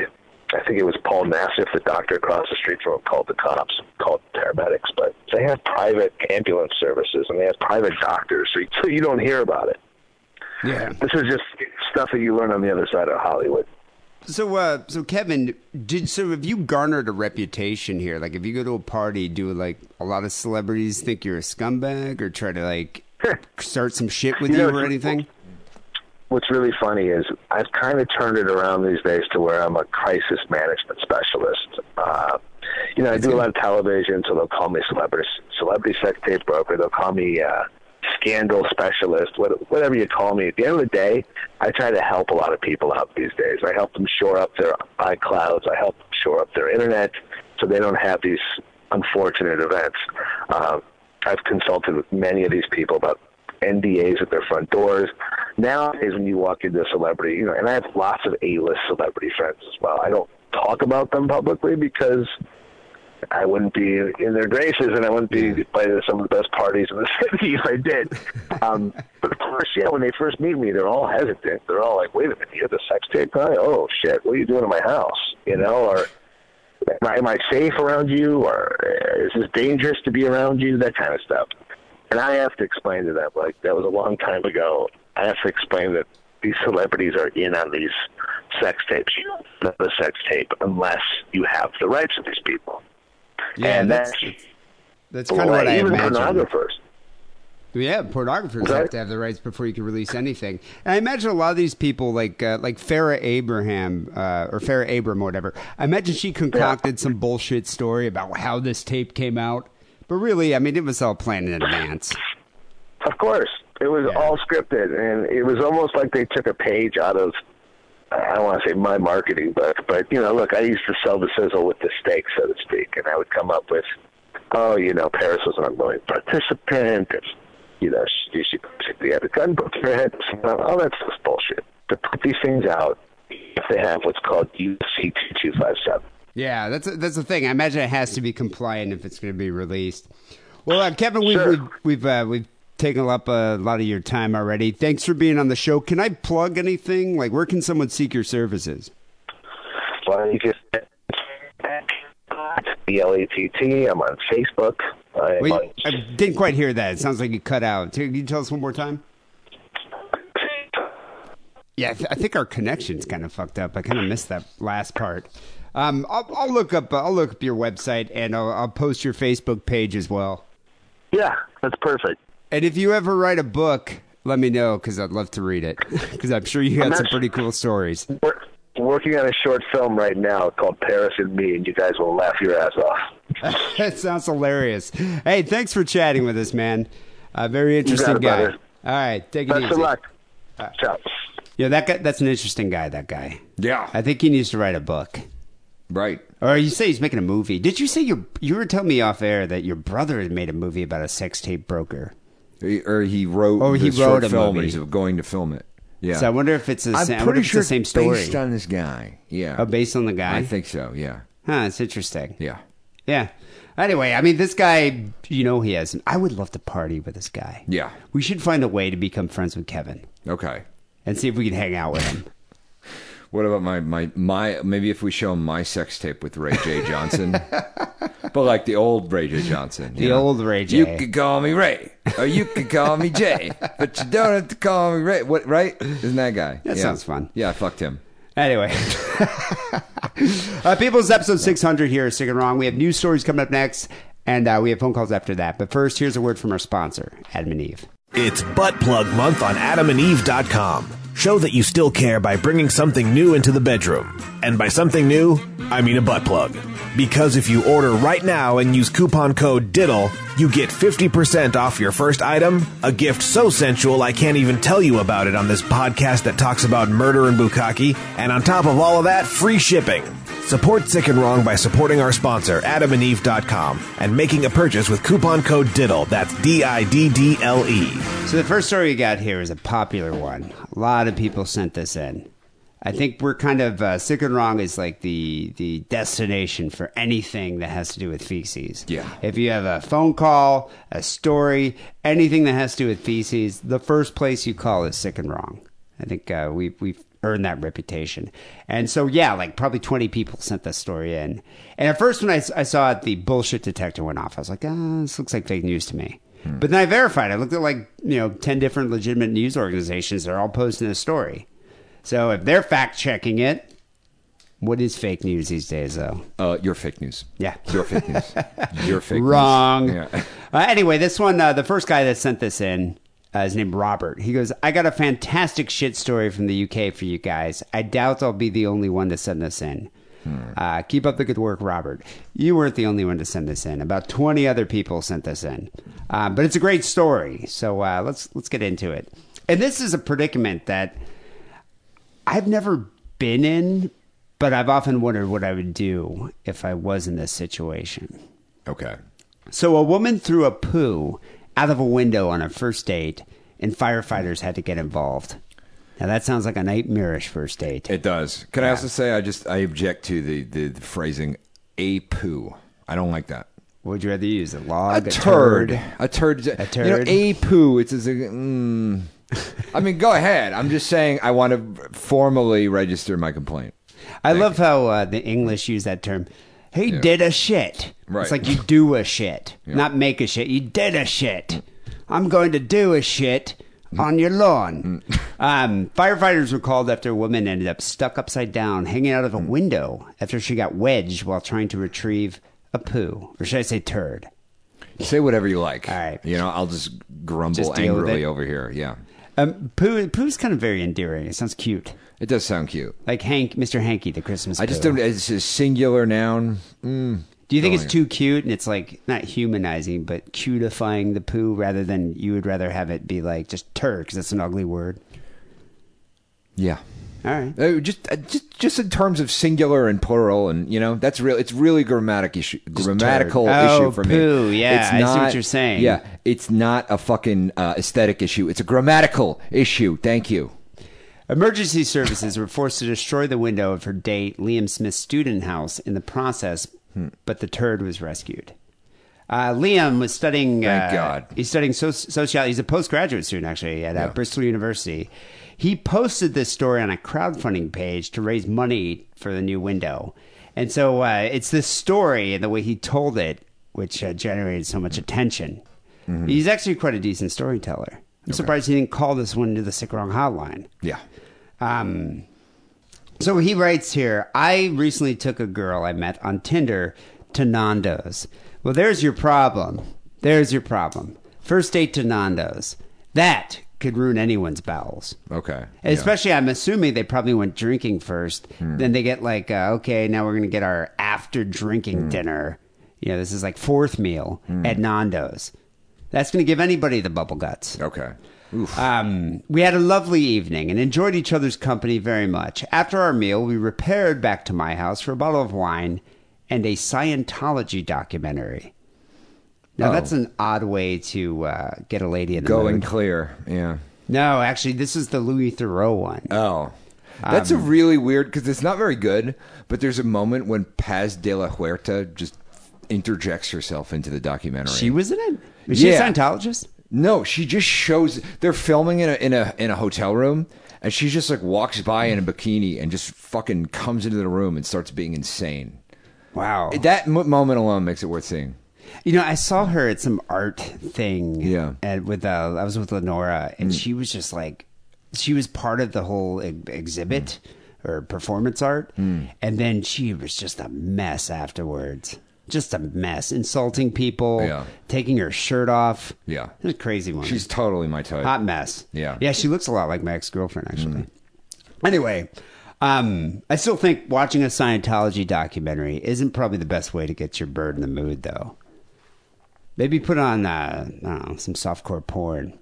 I think it was Paul Nassif, the doctor across the street from him, called the cops, called paramedics. But they have private ambulance services and they have private doctors, so you, so you don't hear about it. Yeah. This is just stuff that you learn on the other side of Hollywood. So, uh, so Kevin, did so have you garnered a reputation here? Like, if you go to a party, do like a lot of celebrities think you're a scumbag, or try to like start some shit with You you, know, or anything? What's really funny is I've kind of turned it around these days to where I'm a crisis management specialist. Uh, you know, I do a lot of television, so they'll call me celebrity celebrity sex tape broker. They'll call me uh, scandal specialist, whatever you call me. At the end of the day, I try to help a lot of people out these days. I help them shore up their iClouds. I help them shore up their internet so they don't have these unfortunate events. Uh, I've consulted with many of these people about NDAs at their front doors. Nowadays, when you walk into a celebrity, you know, and I have lots of A-list celebrity friends as well. I don't talk about them publicly because I wouldn't be in their graces, and I wouldn't be invited to some of the best parties in the city if I did. Um, but of course, yeah, when they first meet me, they're all hesitant. They're all like, "Wait a minute, you're the sex tape guy? Oh shit, what are you doing in my house?" You know, or am I, am I safe around you, or uh, is this dangerous to be around you? That kind of stuff. And I have to explain to them, like that was a long time ago. I have to explain that these celebrities are in on these sex tapes. You don't know the sex tape unless you have the rights of these people. Yeah, and that's that's that's kind of what I even imagine. pornographers. Yeah, pornographers have to have the rights before you can release anything. And I imagine a lot of these people, like uh, like Farrah Abraham uh, or Farrah Abram or whatever. I imagine she concocted some bullshit story about how this tape came out. But really, I mean, it was all planned in advance. Of course, it was Yeah. all scripted, and it was almost like they took a page out of. I don't want to say my marketing, but but you know, look, I used to sell the sizzle with the steak, so to speak, and I would come up with, oh, you know, Paris was an unwilling participant, and, you know, she, she basically had a gun put to her head, all that stuff's bullshit. To put these things out, if they have what's called UC two two five seven. Yeah, that's a, that's the thing. I imagine it has to be compliant if it's going to be released. Well, uh, Kevin, we've Sure. we've we've, uh, we've taken up a lot of your time already. Thanks for being on the show. Can I plug anything? Like, where can someone seek your services? Well, you just B L A T T. I'm on Facebook. I'm Wait, on I didn't quite hear that. It sounds like you cut out. Can you tell us one more time? Yeah, I, th- I think our connection's kind of fucked up. I kind of missed that last part. Um, I'll, I'll look up. I'll look up your website and I'll, I'll post your Facebook page as well. Yeah, that's perfect. And if you ever write a book, let me know because I'd love to read it. Because I'm sure you got some pretty cool stories. We're working on a short film right now called Paris and Me, and you guys will laugh your ass off. that sounds hilarious. Hey, thanks for chatting with us, man. Uh, very interesting it, guy. brother. All right, take it Best easy. of luck. Ciao. Yeah, that guy, that's an interesting guy. That guy. Yeah. I think he needs to write a book. Right. Or you say he's making a movie. Did you say your you were telling me off air that your brother had made a movie about a sex tape broker? He, or he wrote. Oh, he wrote a film. movie. He's going to film it. Yeah. So I wonder if it's the same. I'm. Pretty if it's sure the same it's story. based on this guy. Yeah. oh, based on the guy. I think so. Yeah. Huh, it's interesting. Yeah. Yeah. Anyway, I mean, this guy, you know, he has. I would love to party with this guy. Yeah. We should find a way to become friends with Kevin Okay. and see if we can hang out with him. What about my my my? Maybe if we show him my sex tape with Ray J Johnson, but like the old Ray J Johnson, The know? old Ray J. You could call me Ray, or you could call me Jay, but you don't have to call me Ray. What? Right? Isn't that guy? That Yeah. sounds fun. Yeah, I fucked him. Anyway, uh, people's episode 600 here is Sick and Wrong. We have news stories coming up next, and uh, we have phone calls after that. But first, here's a word from our sponsor, Adam and Eve. It's Butt Plug Month on AdamandEve.com. Show that you still care by bringing something new into the bedroom. And by something new, I mean a butt plug. Because if you order right now and use coupon code DIDDLE, you get 50% off your first item, a gift so sensual I can't even tell you about it on this podcast that talks about murder and bukkake, and on top of all of that, free shipping. Support Sick and Wrong by supporting our sponsor, AdamandEve.com, and making a purchase with coupon code DIDDLE. That's D I D D L E. So the first story we got here is a popular one. A lot of people sent this in. I think we're kind of uh, sick and wrong is like the the destination for anything that has to do with feces. Yeah. If you have a phone call, a story, anything that has to do with feces, the first place you call is sick and wrong. I think uh, we we've earned that reputation. And so yeah, like probably twenty people sent this story in. And at first when I, I saw it, the bullshit detector went off. I was like, ah, this looks like fake news to me. But then I verified. I looked at like you know ten different legitimate news organizations. They're all posting a story. So if they're fact checking it, what is fake news these days, though? Uh, you're fake news. Yeah. You're fake news. You're fake Wrong. news. Yeah. Uh, anyway, this one, uh, the first guy that sent this in uh, is named Robert. He goes, I got a fantastic shit story from the UK for you guys. I doubt I'll be the only one to send this in. Uh, keep up the good work, Robert. You weren't the only one to send this in. About twenty other people sent this in, um, but it's a great story. So uh, let's let's get into it. And this is a predicament that I've never been in, but I've often wondered what I would do if I was in this situation. Okay. So a woman threw a poo out of a window on a first date, and firefighters had to get involved. Now that sounds like a nightmarish first date. It does. Can I also say I just I object to the, the, the phrasing a poo. I don't like that. What would you rather use? A A log, a, turd. A turd. A You know, turd? a poo. It's as a. Mm. I mean, go ahead. I'm just saying. I want to formally register my complaint. I love how uh, the English use that term. He did a shit. Right. It's like you do a shit, not make a shit. You did a shit. I'm going to do a shit on your lawn. Um, firefighters were called after a woman ended up stuck upside down, hanging out of a window after she got wedged while trying to retrieve a poo, or should I say turd? Say whatever you like. All right. You know, I'll just grumble Just angrily over here. Yeah. Um, poo, poo's kind of very endearing. It sounds cute, It does sound cute. like Hank, Mr. Hanky, the Christmas. I just poo. don't. It's a singular noun. Mm, Do you think it's too cute and it's like not humanizing, but cutifying the poo rather than you would rather have it be like just turd because that's an ugly word? Yeah. All right. Uh, just, uh, just, just in terms of singular and plural, and you know, that's real. It's really grammatic issue, grammatical turd. Oh, issue for poo, me. yeah, it's I see not, what you're saying. Yeah, it's not a fucking uh, aesthetic issue. It's a grammatical issue. Thank you. Emergency services were forced to destroy the window of her date Liam Smith's student house in the process, Hmm. but the turd was rescued. Uh, Liam was studying. Thank uh, God. He's studying soci- sociology. He's a postgraduate student actually at uh, Yeah. Bristol University. He posted this story on a crowdfunding page to raise money for the new window, and so uh, it's this story and the way he told it, which uh, generated so much attention. Mm-hmm. He's actually quite a decent storyteller. I'm surprised he didn't call this one to the sick wrong hotline. Yeah. Um, so he writes here I recently took a girl I met on Tinder to Nando's. Well, there's your problem. There's your problem. First date to Nando's. That could ruin anyone's bowels. Okay. Especially, I'm assuming they probably went drinking first. Then they get like, uh, okay, now we're going to get our after drinking dinner. You know, this is like fourth meal at Nando's. That's going to give anybody the bubble guts. Okay. Um, we had a lovely evening and enjoyed each other's company very much. After our meal, we repaired back to my house for a bottle of wine and a Scientology documentary. Now, Oh. that's an odd way to uh, get a lady in the Going mood. clear. Yeah. No, actually, this is the Louis Theroux one. Oh. That's Um, a really weird because it's not very good, but there's a moment when Paz de la Huerta just interjects herself into the documentary. she was in it? Was she a Scientologist? No, she just shows they're filming in a in a in a hotel room and she just like walks by in a bikini and just fucking comes into the room and starts being insane. Wow. That m- moment alone makes it worth seeing. You know, I saw her at some art thing. Yeah. And with uh, I was with Lenora, and mm. she was just like, she was part of the whole ex- exhibit mm. or performance art, mm. and then she was just a mess afterwards. Just a mess, insulting people, Yeah. taking her shirt off. Yeah. was a crazy one. She's totally my type. hot mess. Yeah. yeah. She looks a lot like my ex girlfriend, actually. Anyway, um, I still think watching a Scientology documentary isn't probably the best way to get your bird in the mood, though. Maybe put on, uh, I don't know, some softcore porn.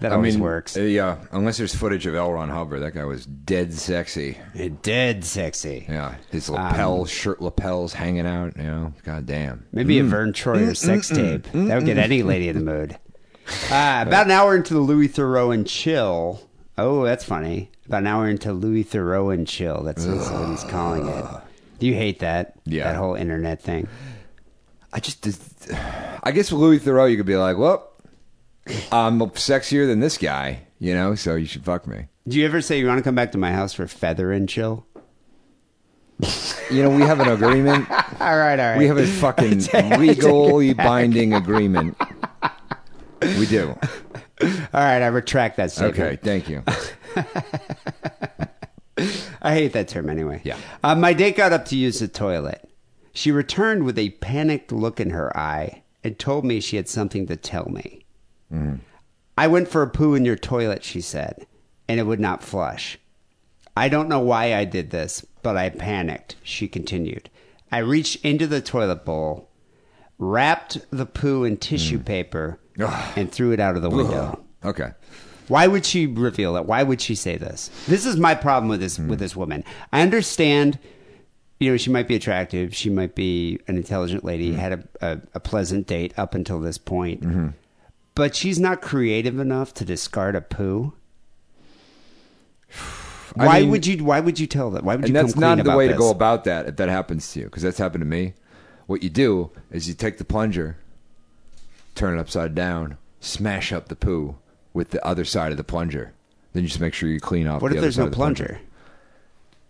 That I always mean, works. uh, yeah, unless there's footage of L. Ron Hubbard, that guy was dead sexy. Dead sexy. Yeah, his Um, lapels, shirt lapels hanging out. You know, god damn. Maybe Mm. a Vern Troyer sex tape. That would get any lady in the mood. Uh, about an hour into the Louis Theroux and chill. Oh, that's funny. About an hour into Louis Theroux and chill. That's what he's calling it. Do you hate that? Yeah. That whole internet thing. I just, I guess with Louis Theroux, you could be like, well, I'm sexier than this guy, you know, so you should fuck me. Do you ever say you want to come back to my house for feather and chill? You know, we have an agreement. All right, all right. We have a fucking legally binding agreement. We do. all right, I retract that statement. Okay, thank you. I hate that term anyway. Yeah. Uh, my date got up to use the toilet. She returned with a panicked look in her eye and told me she had something to tell me. I went for a poo in your toilet, she said, and it would not flush. I don't know why I did this, but I panicked, she continued. I reached into the toilet bowl, wrapped the poo in tissue mm. paper, and threw it out of the window. Okay. Why would she reveal it? Why would she say this? This is my problem with this with hmm. this woman. I understand, you know, she might be attractive, she might be an intelligent lady, hmm. had a, a, a pleasant date up until this point, mm-hmm. But she's not creative enough to discard a poo. I Why mean- would you? Why would you tell that? Why would you? And that's not the way to go about that if that happens to you, because that's happened to me. what you do is you take the plunger, turn it upside down, smash up the poo with the other side of the plunger. Then you just make sure you clean off. What the if other there's side no the plunger?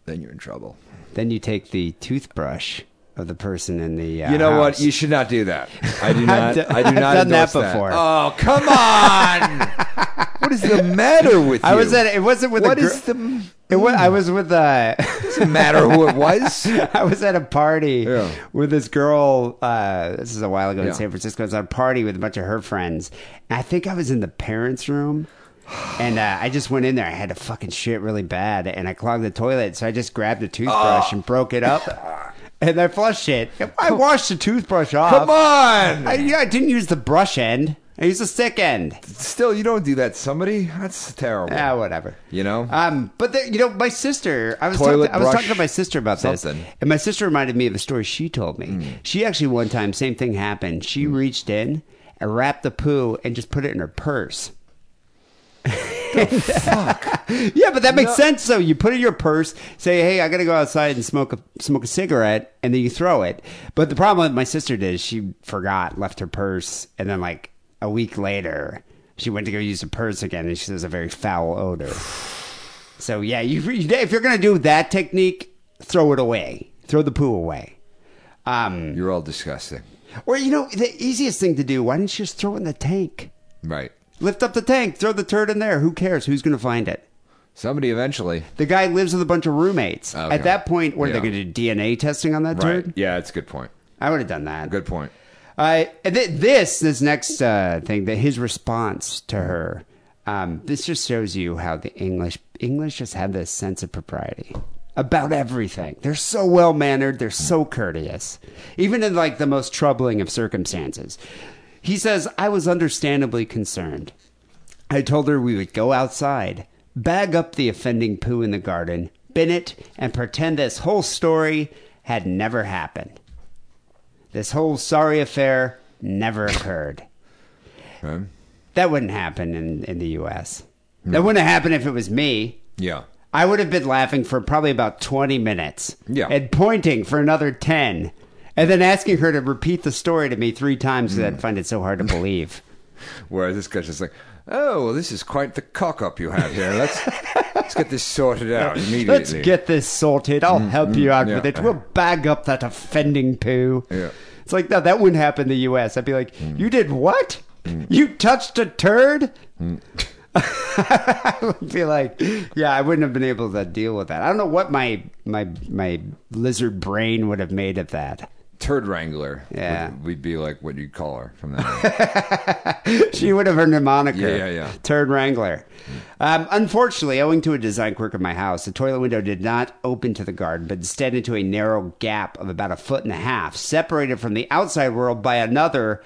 Then you're in trouble. Then you take the toothbrush of the person in the. Uh, You know what? You should not do that. I do not. I've I do done not that endorse before. Oh come on! what is the matter with you? I was at. It wasn't with What a. gr- is the? It was, I was with uh Doesn't matter who it was. I was at a party Yeah. with this girl. Uh, this is a while ago Yeah. in San Francisco. I was at a party with a bunch of her friends. And I think I was in the parents' room. And uh, I just went in there. I had to fucking shit really bad. And I clogged the toilet. So I just grabbed a toothbrush and broke it up. And I flushed it. I washed the toothbrush off. Come on! I, yeah, I didn't use the brush end. I used the stick end. Still, you don't do that. to Somebody that's terrible. Ah, whatever. You know? Um, but the, you know, my sister. I was Toilet talking, I was brush, talking to my sister about something. this, and my sister reminded me of a story she told me. She actually one time, same thing happened. She reached in and wrapped the poo and just put it in her purse. Yeah, but that makes sense. So you put it in your purse, say, "Hey, I got to go outside and smoke a smoke a cigarette," and then you throw it. But the problem that my sister did is she forgot, left her purse, and then like a week later, she went to go use the purse again, and she says a very foul odor. So yeah, you, you if you're gonna do that technique, throw it away, throw the poo away. Um, You're all disgusting. or you know, the easiest thing to do. Why didn't you just throw it in the tank? Right. Lift up the tank, throw the turd in there. Who cares? Who's gonna find it? Somebody eventually. The guy lives with a bunch of roommates. Okay. At that point, what are Yeah. they going to do? DNA testing on that Right. turd? Yeah, it's a good point. I would have done that. Good point. Uh, and th- this, this next uh, thing, that his response to her, um, this just shows you how the English English just have this sense of propriety about everything. They're so well mannered. They're so courteous, even in like the most troubling of circumstances. He says, "I was understandably concerned. I told her we would go outside, bag up the offending poo in the garden, bin it, and pretend this whole story had never happened. This whole sorry affair never occurred. Okay. That wouldn't happen in, in the U.S. Hmm. That wouldn't happen if it was me. Yeah. I would have been laughing for probably about 20 minutes. Yeah. And pointing for another 10. And then asking her to repeat the story to me three times because I'd find it so hard to believe. Whereas this guy's just like, oh, well, this is quite the cock up you have here. Let's let's get this sorted out immediately. Let's get this sorted. I'll mm-hmm. help you out yeah. with it. We'll bag up that offending poo. Yeah. It's like, no, that wouldn't happen in the U.S. I'd be like, mm. you did what? Mm. You touched a turd? Mm. I would be like, yeah, I wouldn't have been able to deal with that. I don't know what my my my lizard brain would have made of that. Turd Wrangler. Yeah. Would, we'd be like what you'd call her from that. She would have earned a moniker. Yeah, yeah, yeah. Turd Wrangler. Um, unfortunately, owing to a design quirk of my house, the toilet window did not open to the garden, but instead into a narrow gap of about a foot and a half, separated from the outside world by another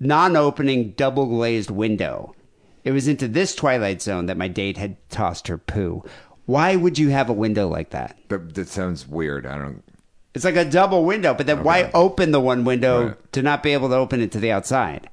non-opening double glazed window. It was into this twilight zone that my date had tossed her poo. Why would you have a window like that? that, that sounds weird. I don't. It's like a double window, but then why open the one window Right. Hmm. to not be able to open it to the outside?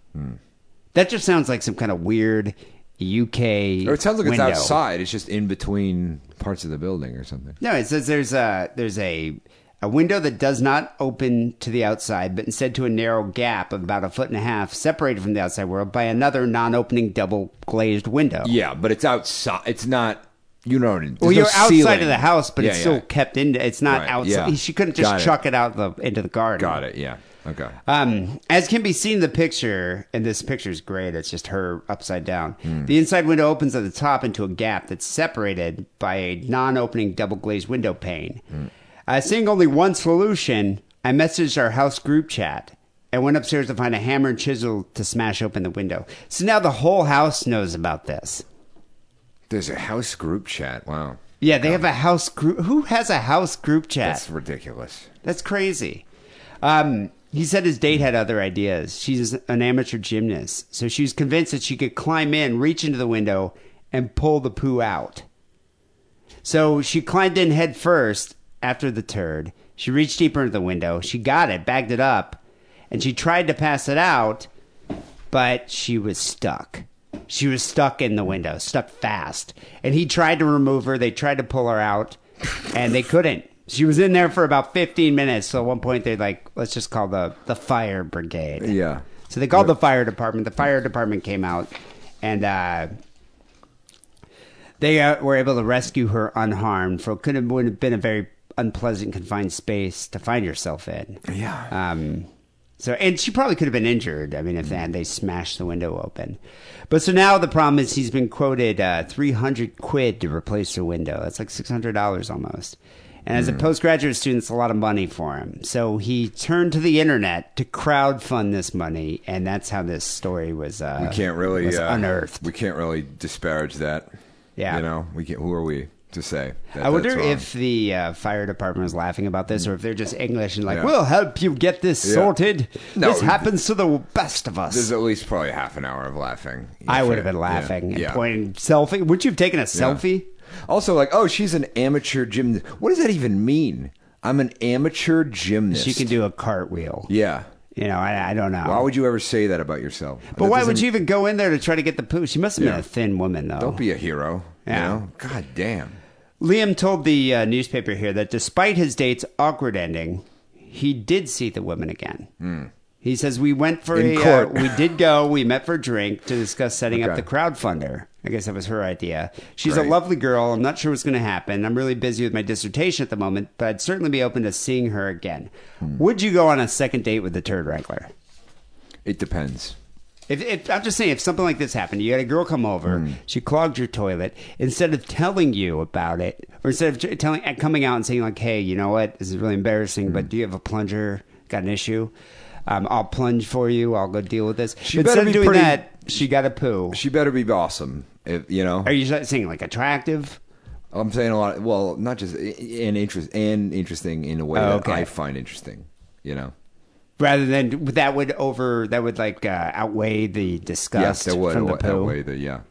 That just sounds like some kind of weird UK. Or it sounds like window. it's outside. It's just in between parts of the building or something. No, it says there's a there's a a window that does not open to the outside, but instead to a narrow gap of about a foot and a half, separated from the outside world by another non-opening double glazed window. Yeah, but it's outside. It's not. You know. there's Well, no you're outside ceiling. of the house, but Yeah, it's still yeah. kept in. It's not Right, outside. yeah. She couldn't just Got chuck it out the, into the garden. Got it. Yeah. Okay. Um, as can be seen in the picture, and this picture is great. It's just her upside down. Hmm. The inside window opens at the top into a gap that's separated by a non-opening double glazed window pane. Hmm. Uh, seeing only one solution, I messaged our house group chat and went upstairs to find a hammer and chisel to smash open the window. So now the whole house knows about this. There's a house group chat. Wow. Yeah, they have a house group. Who has a house group chat? That's ridiculous. That's crazy. Um, he said his date had other ideas. She's an amateur gymnast, so she was convinced that she could climb in, reach into the window, and pull the poo out. So she climbed in head first after the turd. She reached deeper into the window. She got it, bagged it up, and she tried to pass it out, but she was stuck. She was stuck in the window, stuck fast. And he tried to remove her. They tried to pull her out, and they couldn't. She was in there for about 15 minutes. So at one point, they're like, let's just call the, the fire brigade. Yeah. So they called the fire department. The fire department came out and uh, they uh, were able to rescue her unharmed. For it could have would have been a very unpleasant confined space to find yourself in. Yeah. Um, so and she probably could have been injured. I mean, if they, had, they smashed the window open. But so now the problem is he's been quoted uh, three hundred quid to replace the window. That's like six hundred dollars almost. And as a postgraduate student, it's a lot of money for him. So he turned to the internet to crowdfund this money, and that's how this story was. Uh, we can't really was uh, unearthed. We can't really disparage that. Yeah. You know, we can't. Who are we to say? That I wonder if the uh, fire department was laughing about this, or if they're just English and like, Yeah. "We'll help you get this Yeah. sorted. No, this happens to the best of us." there's at least probably half an hour of laughing. I would have been laughing and Yeah. pointing selfie. Would you have taken a selfie? Also, like, oh, she's an amateur gymnast. What does that even mean? I'm an amateur gymnast. She can do a cartwheel. Yeah. You know, I, I don't know. Why would you ever say that about yourself? but That why would doesn't- you even go in there to try to get the poo? She must have been Yeah. a thin woman, though. Don't be a hero. Yeah. You know? God damn. Liam told the uh, newspaper here that despite his date's awkward ending, he did see the woman again. He says we went for. In a court. Uh, we did go. We met for a drink to discuss setting up the crowdfunder. I guess that was her idea. She's a lovely girl. I'm not sure what's going to happen. I'm really busy with my dissertation at the moment, but I'd certainly be open to seeing her again. Hmm. Would you go on a second date with the turd wrangler? It depends. If, if I'm just saying, if something like this happened, you had a girl come over, Hmm. she clogged your toilet. Instead of telling you about it, or instead of t- telling, coming out and saying like, "Hey, you know what? This is really embarrassing, Hmm. but do you have a plunger? Got an issue? Um, I'll plunge for you. I'll go deal with this." She Instead better of be doing pretty- that, she got a poo. She better be awesome. If, you know? Are you saying like attractive? I'm saying a lot. Well, not just and interest and interesting in a way Oh, that. I find interesting. You know. Rather than that would over that would like uh, outweigh the disgust yes, that would from the poo. way. The yeah,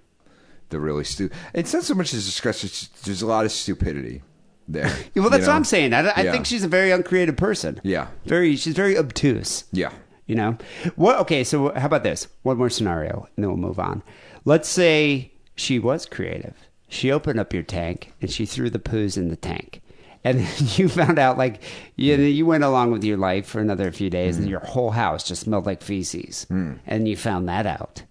the really stupid. It's not so much as disgust. It's, there's a lot of stupidity there. Yeah, well, that's you what? I'm saying. I, I Yeah. think she's a very uncreative person. Yeah. very. She's very obtuse. Yeah. You know what? Okay, so how about this? One more scenario, and then we'll move on. Let's say she was creative. She opened up your tank and she threw the poos in the tank, and then you found out like you you went along with your life for another few days, Hmm. and your whole house just smelled like feces, and you found that out.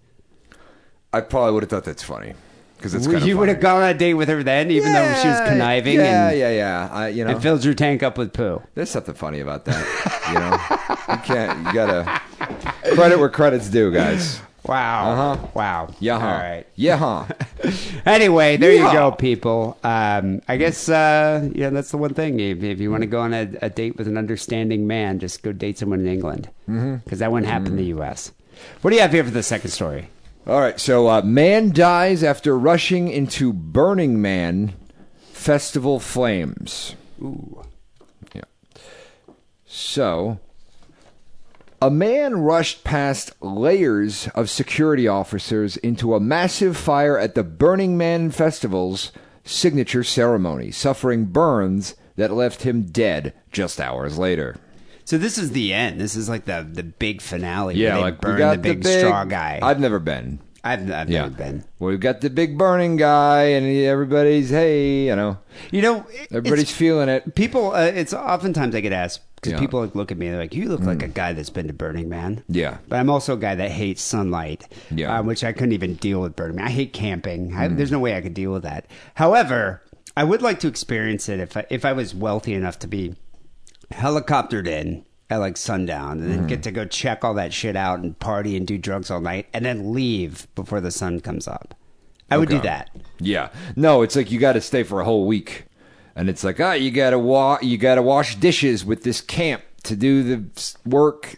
I probably would have thought that's funny because it's kind of you would have gone on a date with her then, even though she was conniving Yeah, and, yeah, yeah. I, you know, and filled your tank up with poo. there's something funny about that. You know, you can't. You gotta credit where credit's due, guys. Wow. Uh-huh. Wow. Yeah. All right. Yeah. Huh. Anyway, there you go, people. Um, I guess uh, yeah, that's the one thing. If, if you want to go on a, a date with an understanding man, just go date someone in England because Mm-hmm. that wouldn't happen in the U.S. What do you have here for the second story? All right. So, uh, man dies after rushing into Burning Man festival flames. Ooh. Yeah. So, a man rushed past layers of security officers into a massive fire at the Burning Man Festival's signature ceremony, suffering burns that left him dead just hours later. So this is the end. This is like the the big finale. they we burn got the big, straw guy. I've never been. I've, I've Yeah, never been. Well, we've got the big burning guy, and everybody's hey, you know, You know, everybody's feeling it. people. Uh, it's oftentimes I get asked because Yeah. people like, look at me. and They're like, "You look like a guy that's been to Burning Man." Yeah. But I'm also a guy that hates sunlight, Yeah. uh, which I couldn't even deal with Burning Man. I hate camping. I, Mm. there's no way I could deal with that. However, I would like to experience it if I, if I was wealthy enough to be helicoptered in at like sundown and then Mm-hmm. get to go check all that shit out and party and do drugs all night and then leave before the sun comes up. I would do that. Yeah. No, it's like you got to stay for a whole week, and it's like ah, you got to wa- you got to wash dishes with this camp to do the work.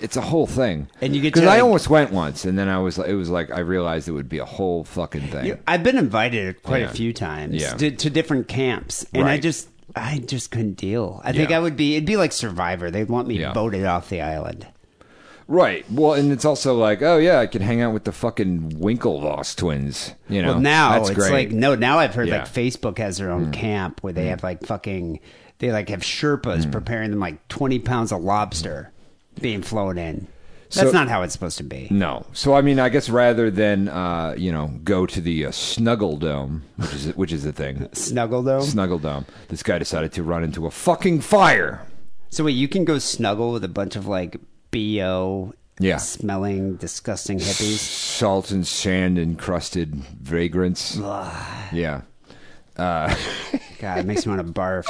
It's a whole thing. And you get because I like- almost went once, and then I was like, it was like I realized it would be a whole fucking thing. You- I've been invited quite Yeah. a few times Yeah. to, to different camps, and I just I just couldn't deal. I think I would be. It'd be like Survivor. They'd want me Yeah. voted off the island. Right. Well, and it's also like, oh yeah, I can hang out with the fucking Winklevoss twins. You know, well, now that's it's great. like no. Now I've heard Yeah. Like Facebook has their own camp where they have like fucking. They like have Sherpas Mm. preparing them like twenty pounds of lobster being flown in. That's So- not how it's supposed to be. No. So I mean, I guess rather than uh, you know go to the uh, Snuggle Dome, which is which is the thing, Snuggle though. Snuggle Dome. This guy decided to run into a fucking fire. so wait, you can go snuggle with a bunch of like bo Yeah. smelling disgusting hippies. Salt and sand encrusted vagrants. yeah. Uh, God, it makes me want to barf.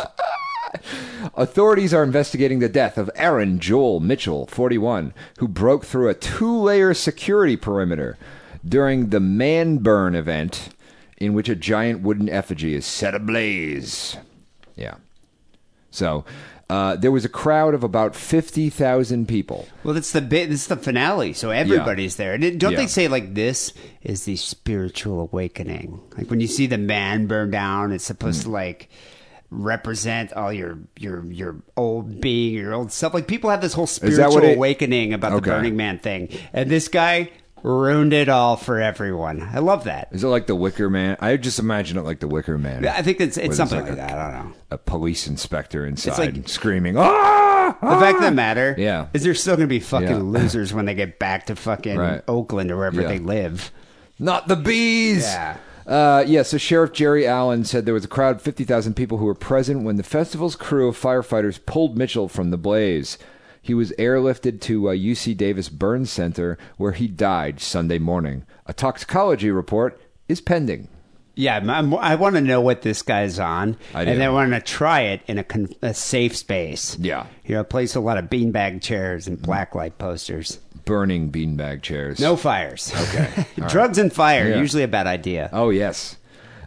Authorities are investigating the death of Aaron Joel Mitchell, 41, who broke through a two layer security perimeter during the Man Burn event, in which a giant wooden effigy is set ablaze. Yeah. So, uh, there was a crowd of about 50,000 people. Well, it's the bit. This is the finale, so everybody's there. And Don't Yeah. they say like this is the spiritual awakening? Like when you see the man burn down, it's supposed Hmm. to like represent all your your your old being, your old self. Like people have this whole spiritual what it- awakening about Okay. the Burning Man thing, and this guy ruined it all for everyone. I love that. Is it like the Wicker Man? I just imagine it like the Wicker Man. I think it's it's something like like a- that. I don't know. A police inspector inside like- screaming, ah! The fact of the matter, Yeah. is they're still gonna be fucking Yeah. losers when they get back to fucking Right. Oakland or wherever Yeah. they live. Not the bees. Yeah. Uh, yeah, so Sheriff Jerry Allen said there was a crowd of 50,000 people who were present when the festival's crew of firefighters pulled Mitchell from the blaze. He was airlifted to uh, UC Davis Burn Center, where he died Sunday morning. A toxicology report is pending. Yeah, I'm, I'm- want to know what this guy's on, I do. and then I want to try it in a, con- a safe space. Yeah. you know, a place with a lot of beanbag chairs and blacklight posters. Burning beanbag chairs. No fires. Okay, drugs and fire Yeah. usually a bad idea. Oh, yes.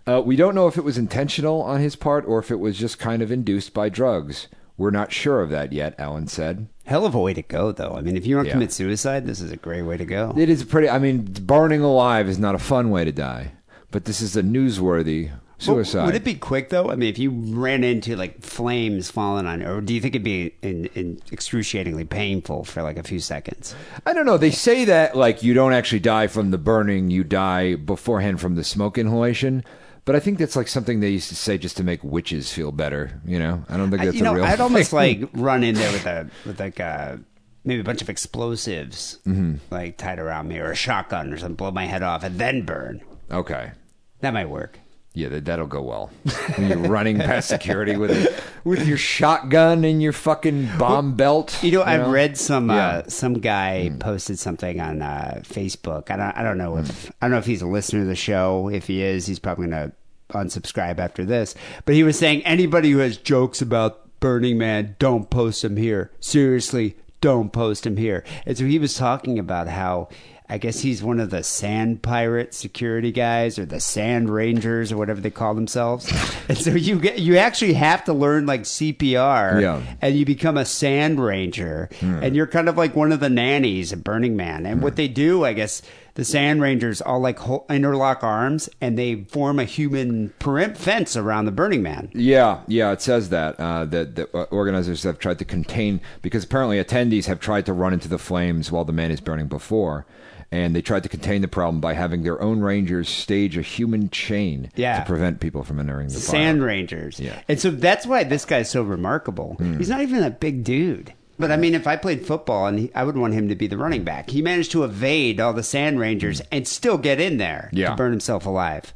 Uh, we don't know if it was intentional on his part or if it was just kind of induced by drugs. We're not sure of that yet, Allen said. Hell of a way to go, though. I mean, if you want to Yeah. commit suicide, this is a great way to go. It is pretty. I mean, burning alive is not a fun way to die, but this is a newsworthy suicide. Would it be quick though? I mean, if you ran into like flames falling on, or do you think it'd be in, in excruciatingly painful for like a few seconds? I don't know. They say that like you don't actually die from the burning; you die beforehand from the smoke inhalation. But I think that's like something they used to say just to make witches feel better. You know, I don't think I- that's you know, a real. I'd almost like run in there with a with like a maybe a bunch of explosives Mm-hmm. like tied around me, or a shotgun or something, blow my head off, and then burn. okay. That might work. Yeah, that, that'll go well. When you're running past security with it, with your shotgun and your fucking bomb belt. You know, I've read some Yeah. uh, some guy posted something on uh, Facebook. I don't I don't know if I don't know if he's a listener to the show. If he is, he's probably gonna unsubscribe after this. But he was saying anybody who has jokes about Burning Man, don't post them here. Seriously, don't post them here. And so he was talking about how. I guess he's one of the sand pirate security guys or the sand rangers or whatever they call themselves. And so you get you actually have to learn like CPR Yeah. and you become a sand ranger and you're kind of like one of the nannies at Burning Man. And what they do, I guess, the sand rangers all like interlock arms and they form a human perim- fence around the Burning Man. Yeah, yeah, it says that uh, that the uh, organizers have tried to contain because apparently attendees have tried to run into the flames while the man is burning before, and they tried to contain the problem by having their own rangers stage a human chain Yeah. to prevent people from entering the Sand fire. rangers. Yeah. And so that's why this guy's so remarkable. He's not even a big dude. But I mean, if I played football, and he, I would want him to be the running back. He managed to evade all the sand rangers and still get in there Yeah. to burn himself alive.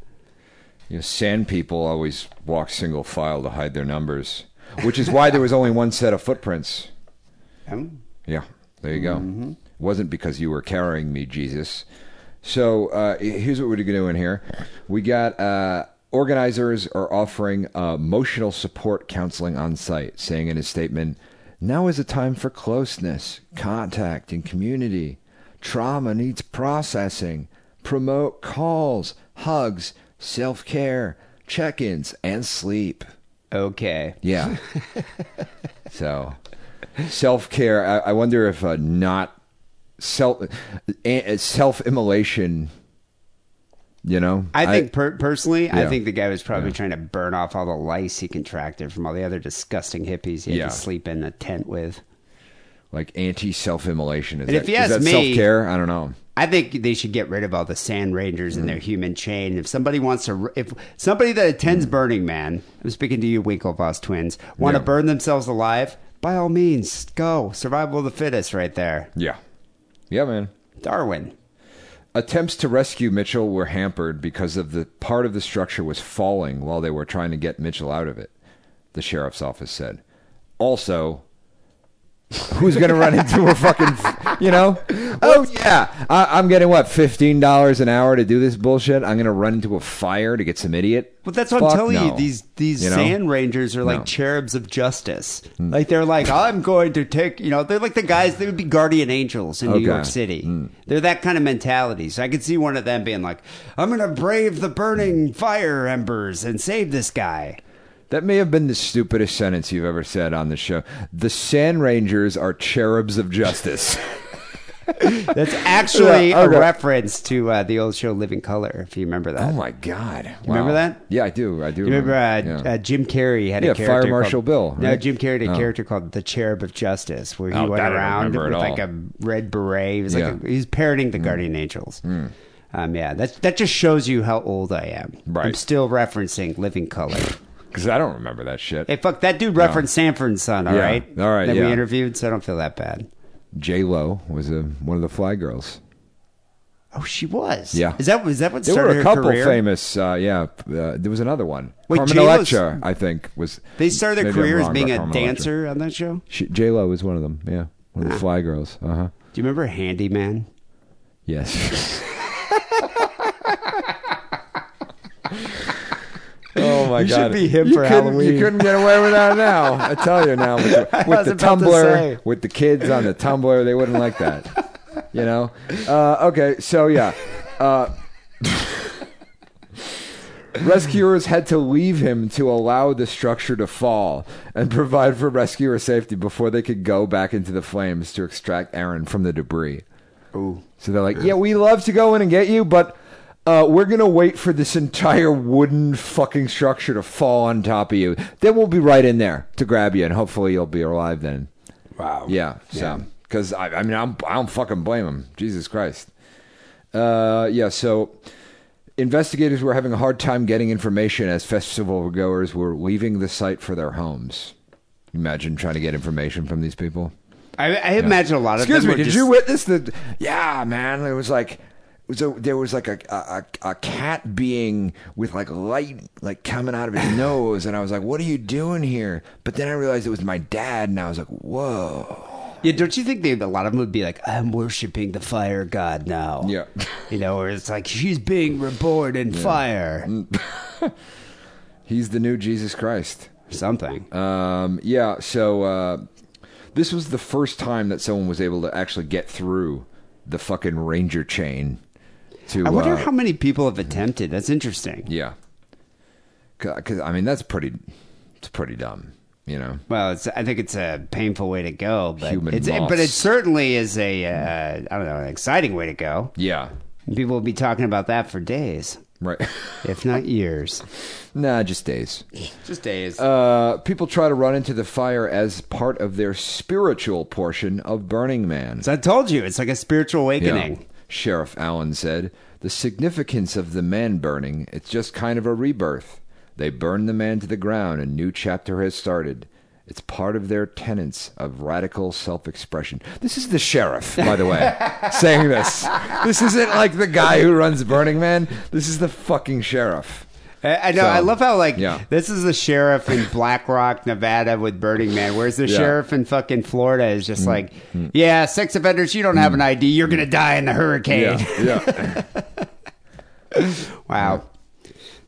You know, sand people always walk single file to hide their numbers, which is why there was only one set of footprints. Um, Yeah, there you go. It wasn't because you were carrying me, Jesus. So uh, here's what we're doing here. We got uh, organizers are offering uh, emotional support counseling on site, saying in a statement, "Now is a time for closeness, contact, and community. Trauma needs processing. Promote calls, hugs, self care, check ins, and sleep." okay. Yeah. so, self care. I, I wonder if uh, not self self immolation. You know, I think per- personally, I think the guy was probably trying to burn off all the lice he contracted from all the other disgusting hippies he had Yeah. to sleep in a tent with. like anti self immolation. Is And that, if you is ask that me- self care? I don't know. I think they should get rid of all the sand rangers and Mm. their human chain. If somebody wants to, if somebody that attends Burning Man, I'm speaking to you, Winklevoss twins, want to Mm. Burn themselves alive, by all means, go. Survival of the fittest, right there. Yeah. Yeah, man. Darwin. Attempts to rescue Mitchell were hampered because of the part of the structure was falling while they were trying to get Mitchell out of it, the sheriff's office said. Also, who's going to run into a fucking, you know? Oh, yeah. I, I'm getting what, $15 an hour to do this bullshit? I'm going to run into a fire to get some idiot? But that's what Fuck I'm telling no. you. These these You know? sand rangers are like No. cherubs of justice. Hmm. Like they're like, I'm going to take. You know, they're like the guys. They would be guardian angels in Okay. New York City. Hmm. They're that kind of mentality. So I could see one of them being like, I'm going to brave the burning fire embers and save this guy. That may have been the stupidest sentence you've ever said on the show. The Sand Rangers are cherubs of justice. That's actually Yeah, a reference to uh, the old show Living Color. If you remember that. oh my god! You remember that? Yeah, I do. I do. You remember uh, yeah. uh, Jim Carrey had Yeah, a character Fire Marshal called, Bill, No. Jim Carrey had a Oh. character called the Cherub of Justice, where he Oh, went that I don't around with like a red beret. He was like a, he's parroting the Guardian Angels. Um, yeah, that that just shows you how old I am. Right. I'm still referencing Living Color. Because I don't remember that shit. hey, fuck that dude referenced Sanford and Son. All Yeah. right, All right, That yeah. we interviewed, so I don't feel that bad. J Lo was a, one of the Fly Girls. Oh, she was. Yeah. Is that was that what There started were a couple career? famous. Uh, yeah, uh, there was another one. Wait, Carmen J-Lo's- Electra, I think, was. They started their career as being a Carmen Electra. dancer on that show. J Lo was one of them. Yeah, one of the Ah. Fly Girls. Uh huh. Do you remember Handyman? Yes. oh my god. You should be him you for Halloween. You couldn't get away with that now. I tell you now, with the, with the Tumblr, with the kids on the Tumblr, they wouldn't like that. You know. Uh, okay, so yeah. Uh, Rescuers had to leave him to allow the structure to fall and provide for rescuer safety before they could go back into the flames to extract Aaron from the debris. Ooh. So they're like, "Yeah, we love to go in and get you, but uh, we're gonna wait for this entire wooden fucking structure to fall on top of you. Then we'll be right in there to grab you, and hopefully you'll be alive then." Wow. Yeah. So, because I, I mean, I'm, I don't fucking blame him. Jesus Christ. Uh, yeah. So, investigators were having a hard time getting information as festival goers were leaving the site for their homes. Imagine trying to get information from these people. I, I imagine a lot of Excuse me. Did just- you witness the? Yeah, man. It was like. A, there was like a, a a cat being with like light like coming out of his nose, and I was like, "What are you doing here?" But then I realized it was my dad, and I was like, "Whoa!" Yeah, don't you think they, a lot of them would be like, I'm worshiping the fire god now? Yeah. You know, or it's like, she's being reborn in fire. He's the new Jesus Christ. Something. Um, yeah. So uh, this was the first time that someone was able to actually get through the fucking ranger chain. To I wonder uh, how many people have attempted. That's interesting. Yeah. Because I mean that's pretty. It's pretty dumb. You know. Well, it's, I think it's a painful way to go, but Human it's, moss. but it certainly is a uh, I don't know an exciting way to go. Yeah. People will be talking about that for days, Right. if not years. nah, just days. Just days. Uh, people try to run into the fire as part of their spiritual portion of Burning Man. so I told you, it's like a spiritual awakening. Sheriff Allen said, The significance of the man burning, it's just kind of a rebirth. They burn the man to the ground, a new chapter has started. It's part of their tenets of radical self expression. This is the sheriff, by the way, saying this. This isn't like the guy who runs Burning Man. This is the fucking sheriff. I, know. So, I love how like yeah. this is the sheriff in Black Rock, Nevada, with Burning Man, whereas the Yeah. Sheriff in fucking Florida is just like, yeah, sex offenders, you don't have an ID, you're gonna die in the hurricane. Yeah. yeah. Wow.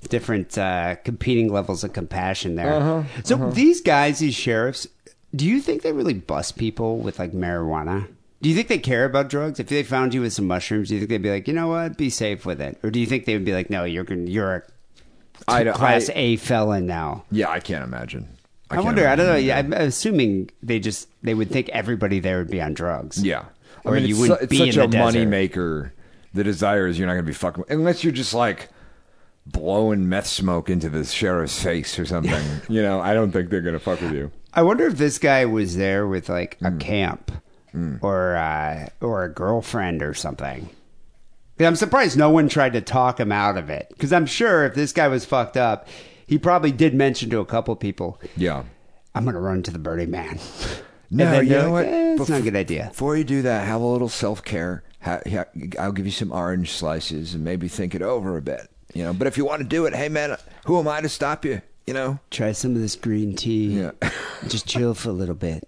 Different uh, competing levels of compassion there. Uh-huh, so these guys, these sheriffs, do you think they really bust people with like marijuana? Do you think they care about drugs? If they found you with some mushrooms, do you think they'd be like, you know what, be safe with it, or do you think they would be like, no, you're gonna, you're a I class I- A felon now? Yeah, I can't imagine. I, can't wonder. I don't know. Yeah, I'm assuming they just they would think everybody there would be on drugs. Yeah. Or you it's, wouldn't su- it's be such in a the money desert. maker. The desire is you're not going to be fucking unless you're just like blowing meth smoke into the sheriff's face or something. you know, I don't think they're going to fuck with you. I wonder if this guy was there with like a Mm. camp or uh, or a girlfriend or something. I'm surprised no one tried to talk him out of it because I'm sure if this guy was fucked up, he probably did mention to a couple people, Yeah. "I'm gonna run to the Burning Man." No, you know like, what? eh, it's Bef- not a good idea. Before you do that, have a little self care. Ha- ha- I'll give you some orange slices and maybe think it over a bit. You know, but if you want to do it, hey man, who am I to stop you? You know, Try some of this green tea. Yeah. Just chill for a little bit.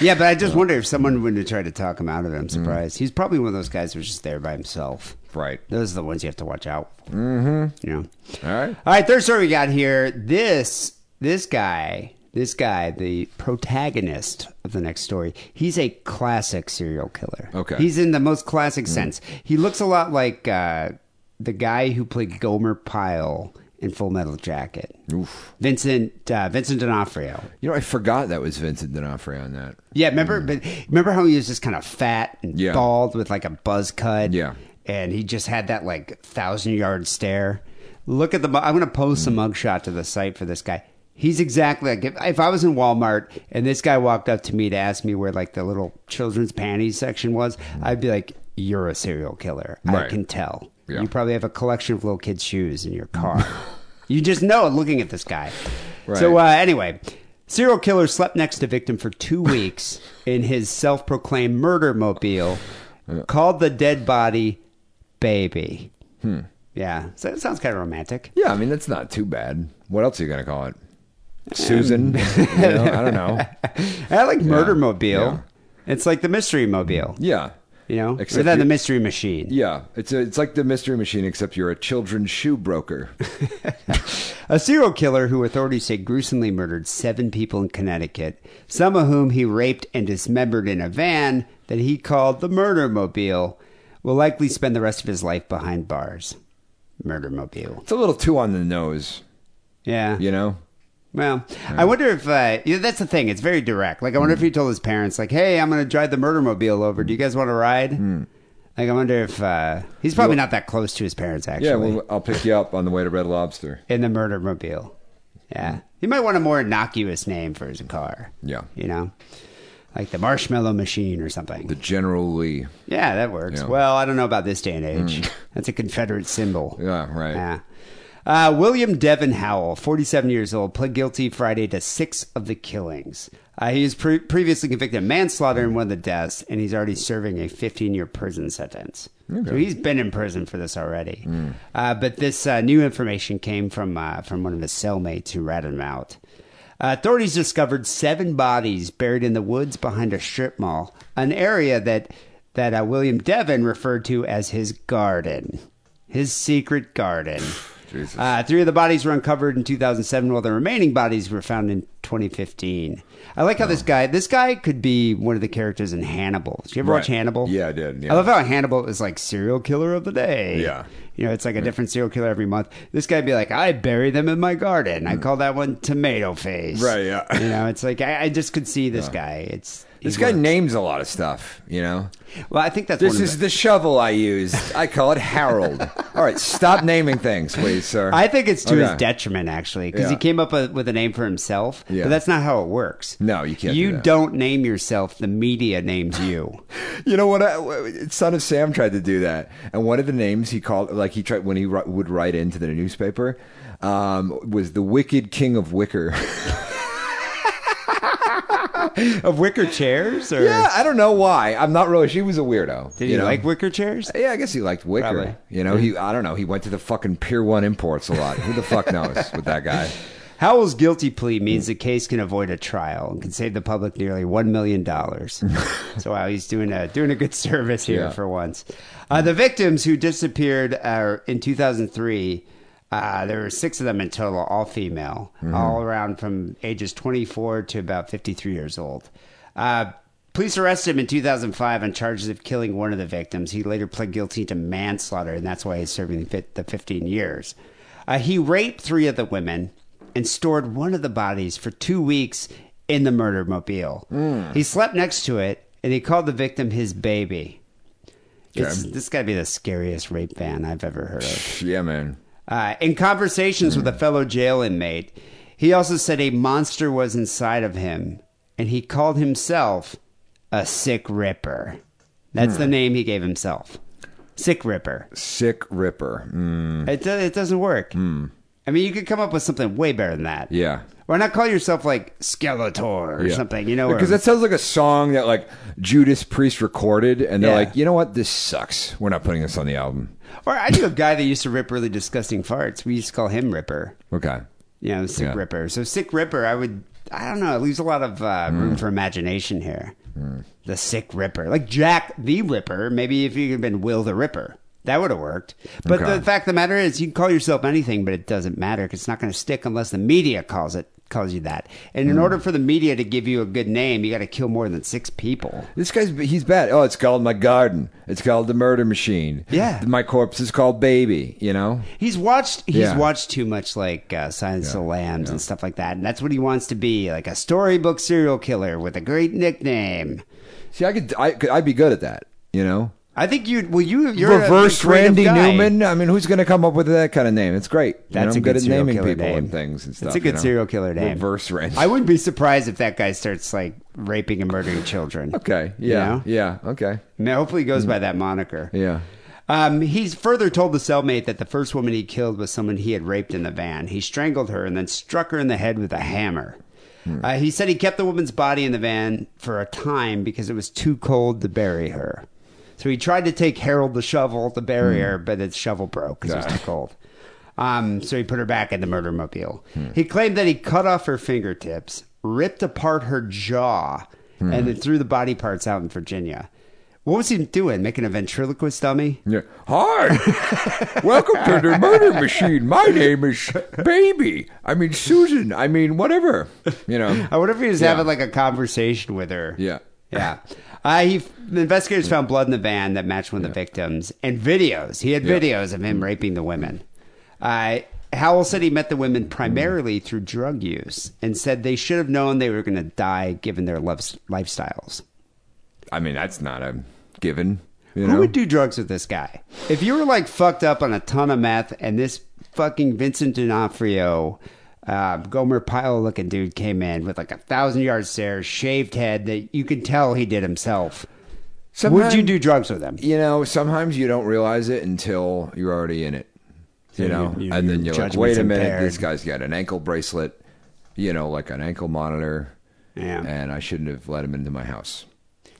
Yeah, but I just wonder if someone would have tried to talk him out of it. I'm surprised. He's probably one of those guys who's just there by himself. Right? Those are the ones you have to watch out for. Mm-hmm. Yeah. All right. All right, third story we got here. This this guy, this guy, the protagonist of the next story, he's a classic serial killer. Okay. He's in the most classic sense. He looks a lot like uh, the guy who played Gomer Pyle in Full Metal Jacket. Oof. Vincent uh, Vincent D'Onofrio. You know, I forgot that was Vincent D'Onofrio on that. Yeah, remember but remember how he was just kind of fat and Yeah. bald with like a buzz cut? Yeah. And he just had that like thousand yard stare. Look at the I'm going to post a mugshot to the site for this guy. He's exactly like if, if I was in Walmart and this guy walked up to me to ask me where like the little children's panties section was, I'd be like, "You're a serial killer. I Right. can tell. Yeah. You probably have a collection of little kids' shoes in your car. you just know looking at this guy." So uh, anyway, serial killer slept next to victim for two weeks in his self-proclaimed murder mobile, called the dead body "baby." Hmm. Yeah, so it sounds kind of romantic. Yeah, I mean that's not too bad. What else are you gonna call it? Susan? you know, I don't know. I like murder mobile. It's like the mystery mobile. Yeah, You know, Except you- the mystery machine. yeah. It's a, it's like the mystery machine, except you're a children's shoe broker. A serial killer who authorities say gruesomely murdered seven people in Connecticut, some of whom he raped and dismembered in a van that he called the Murder Mobile, will likely spend the rest of his life behind bars. Murder Mobile. It's a little too on the nose, Yeah. you know. Well, I wonder if uh, yeah, that's the thing. It's very direct. Like, I wonder if he told his parents, like, "Hey, I'm going to drive the murder mobile over. Do you guys want to ride?" Like, I wonder if uh, he's probably not that close to his parents. Actually, Yeah, well, I'll pick you up on the way to Red Lobster. in the murder mobile. Yeah, he might want a more innocuous name for his car. Yeah. you know, like the Marshmallow Machine or something. The General Lee. yeah, that works. Yeah. Well, I don't know about this day and age. That's a Confederate symbol. Yeah, right. Yeah. Uh, William Devon Howell, 47 years old, pled guilty Friday to six of the killings. Uh, he was pre- previously convicted of manslaughter in one of the deaths, and he's already serving a 15 year prison sentence. So he's been in prison for this already. Uh, but this uh, new information came from uh, from one of his cellmates who ratted him out. Uh, authorities discovered seven bodies buried in the woods behind a strip mall, an area that that uh, William Devon referred to as his garden, his secret garden. Uh, three of the bodies were uncovered in 2007, while the remaining bodies were found in 2015. I like how this guy, this guy could be one of the characters in Hannibal. Did you ever watch Hannibal? Yeah, I did, yeah. I love how Hannibal is like serial killer of the day. Yeah. You know, it's like a hmm. different serial killer every month. This guy'd be like, I bury them in my garden. I hmm. call that one Tomato Face. Right, yeah. You know, it's like I, I just could see this guy. It's This guy works. names a lot of stuff, you know. Well, I think that's This one of is the, the shovel I used. I call it Harold. All right, stop naming things, please, sir. I think it's to his detriment, actually, because he came up with, a name for himself. Yeah. But that's not how it works. No, you can't do You that. don't name yourself. The media names you. You know what? I, Son of Sam tried to do that, and one of the names he called, like he tried when he would write into the newspaper, um, was the Wicked King of Wicker. of wicker chairs, or yeah, I don't know why. I'm not really. She was a weirdo. did you you know? like wicker chairs? Yeah, I guess he liked Wicker. Probably. You know, he I don't know. He went to the fucking Pier One Imports a lot. Who the fuck knows with that guy? Howell's guilty plea means the case can avoid a trial and can save the public nearly one million dollars. so wow, he's doing a doing a good service here Yeah. for once. Uh, the victims who disappeared uh, in 2003, uh, there were six of them in total, all female, all around from ages 24 to about 53 years old. Uh, Police arrested him in 2005 on charges of killing one of the victims. He later pled guilty to manslaughter, and that's why he's serving the 15 years. Uh, he raped three of the women and stored one of the bodies for two weeks in the murder mobile. He slept next to it, and he called the victim his baby. It's, this got to be the scariest rape van I've ever heard of. Yeah, man. Uh, in conversations with a fellow jail inmate, he also said a monster was inside of him, and he called himself a sick ripper. That's the name he gave himself. Sick ripper. Sick Ripper. Mm, It, do- it doesn't work. I mean, you could come up with something way better than that. yeah. Why not call yourself like Skeletor or Yeah. something? You know, or- because that sounds like a song that like Judas Priest recorded, and they're Yeah. like, you know what, this sucks. We're not putting this on the album. Or I knew a guy that used to rip really disgusting farts. We used to call him Ripper. Okay. You know, Sick Yeah. Ripper. So Sick Ripper, I would, I don't know, it leaves a lot of uh, Mm. room for imagination here. The Sick Ripper. Like Jack the Ripper, maybe if you had been Will the Ripper. That would have worked. But Okay. the fact of the matter is, you can call yourself anything, but it doesn't matter because it's not going to stick unless the media calls it calls you that. And Mm. in order for the media to give you a good name, you got to kill more than six people. This guy's he's bad. Oh, it's called my garden. It's called the murder machine. Yeah. My corpse is called baby. You know. He's watched. He's Yeah. watched too much like uh, Silence of the Lambs and stuff like that, and that's what he wants to be, like a storybook serial killer with a great nickname. See, I could, I could, I'd be good at that. You know. I think you. Well, you. You're Reverse a Randy guy. Newman. I mean, who's going to come up with that kind of name? It's great. You know, That's a good good at naming people name. and things and stuff. That's a good you know? serial killer name. Reverse Randy. I wouldn't be surprised if that guy starts like raping and murdering children. okay. You Yeah. know? Yeah. Okay. Mean, hopefully, he goes by that moniker. Yeah. Um, he's further told the cellmate that the first woman he killed was someone he had raped in the van. He strangled her and then struck her in the head with a hammer. Uh, he said he kept the woman's body in the van for a time because it was too cold to bury her. So he tried to take Harold the shovel to bury her, but his shovel broke because it was too cold. Um, so he put her back in the murder mobile. Hmm. He claimed that he cut off her fingertips, ripped apart her jaw, hmm. and then threw the body parts out in Virginia. What was he doing? Making a ventriloquist dummy? Yeah. Hi. Welcome to the murder machine. My name is Baby. I mean Susan. I mean whatever. You know. I wonder if he was having like a conversation with her. Yeah. Yeah. Uh, he the investigators found blood in the van that matched one of the victims and videos. He had videos of him raping the women. Uh, Howell said he met the women primarily through drug use and said they should have known they were going to die given their loves, lifestyles. I mean that's not a given. You Who know. would do drugs with this guy? If you were like fucked up on a ton of meth and this fucking Vincent D'Onofrio, uh, Gomer Pyle looking dude came in with like a thousand yard stare, shaved head that you could tell he did himself. Would you do drugs with him? you know, sometimes you don't realize it until you're already in it. You know, you- you- and then you're like, wait a minute, impaired. this guy's got an ankle bracelet, you know, like an ankle monitor, Yeah. and I shouldn't have let him into my house.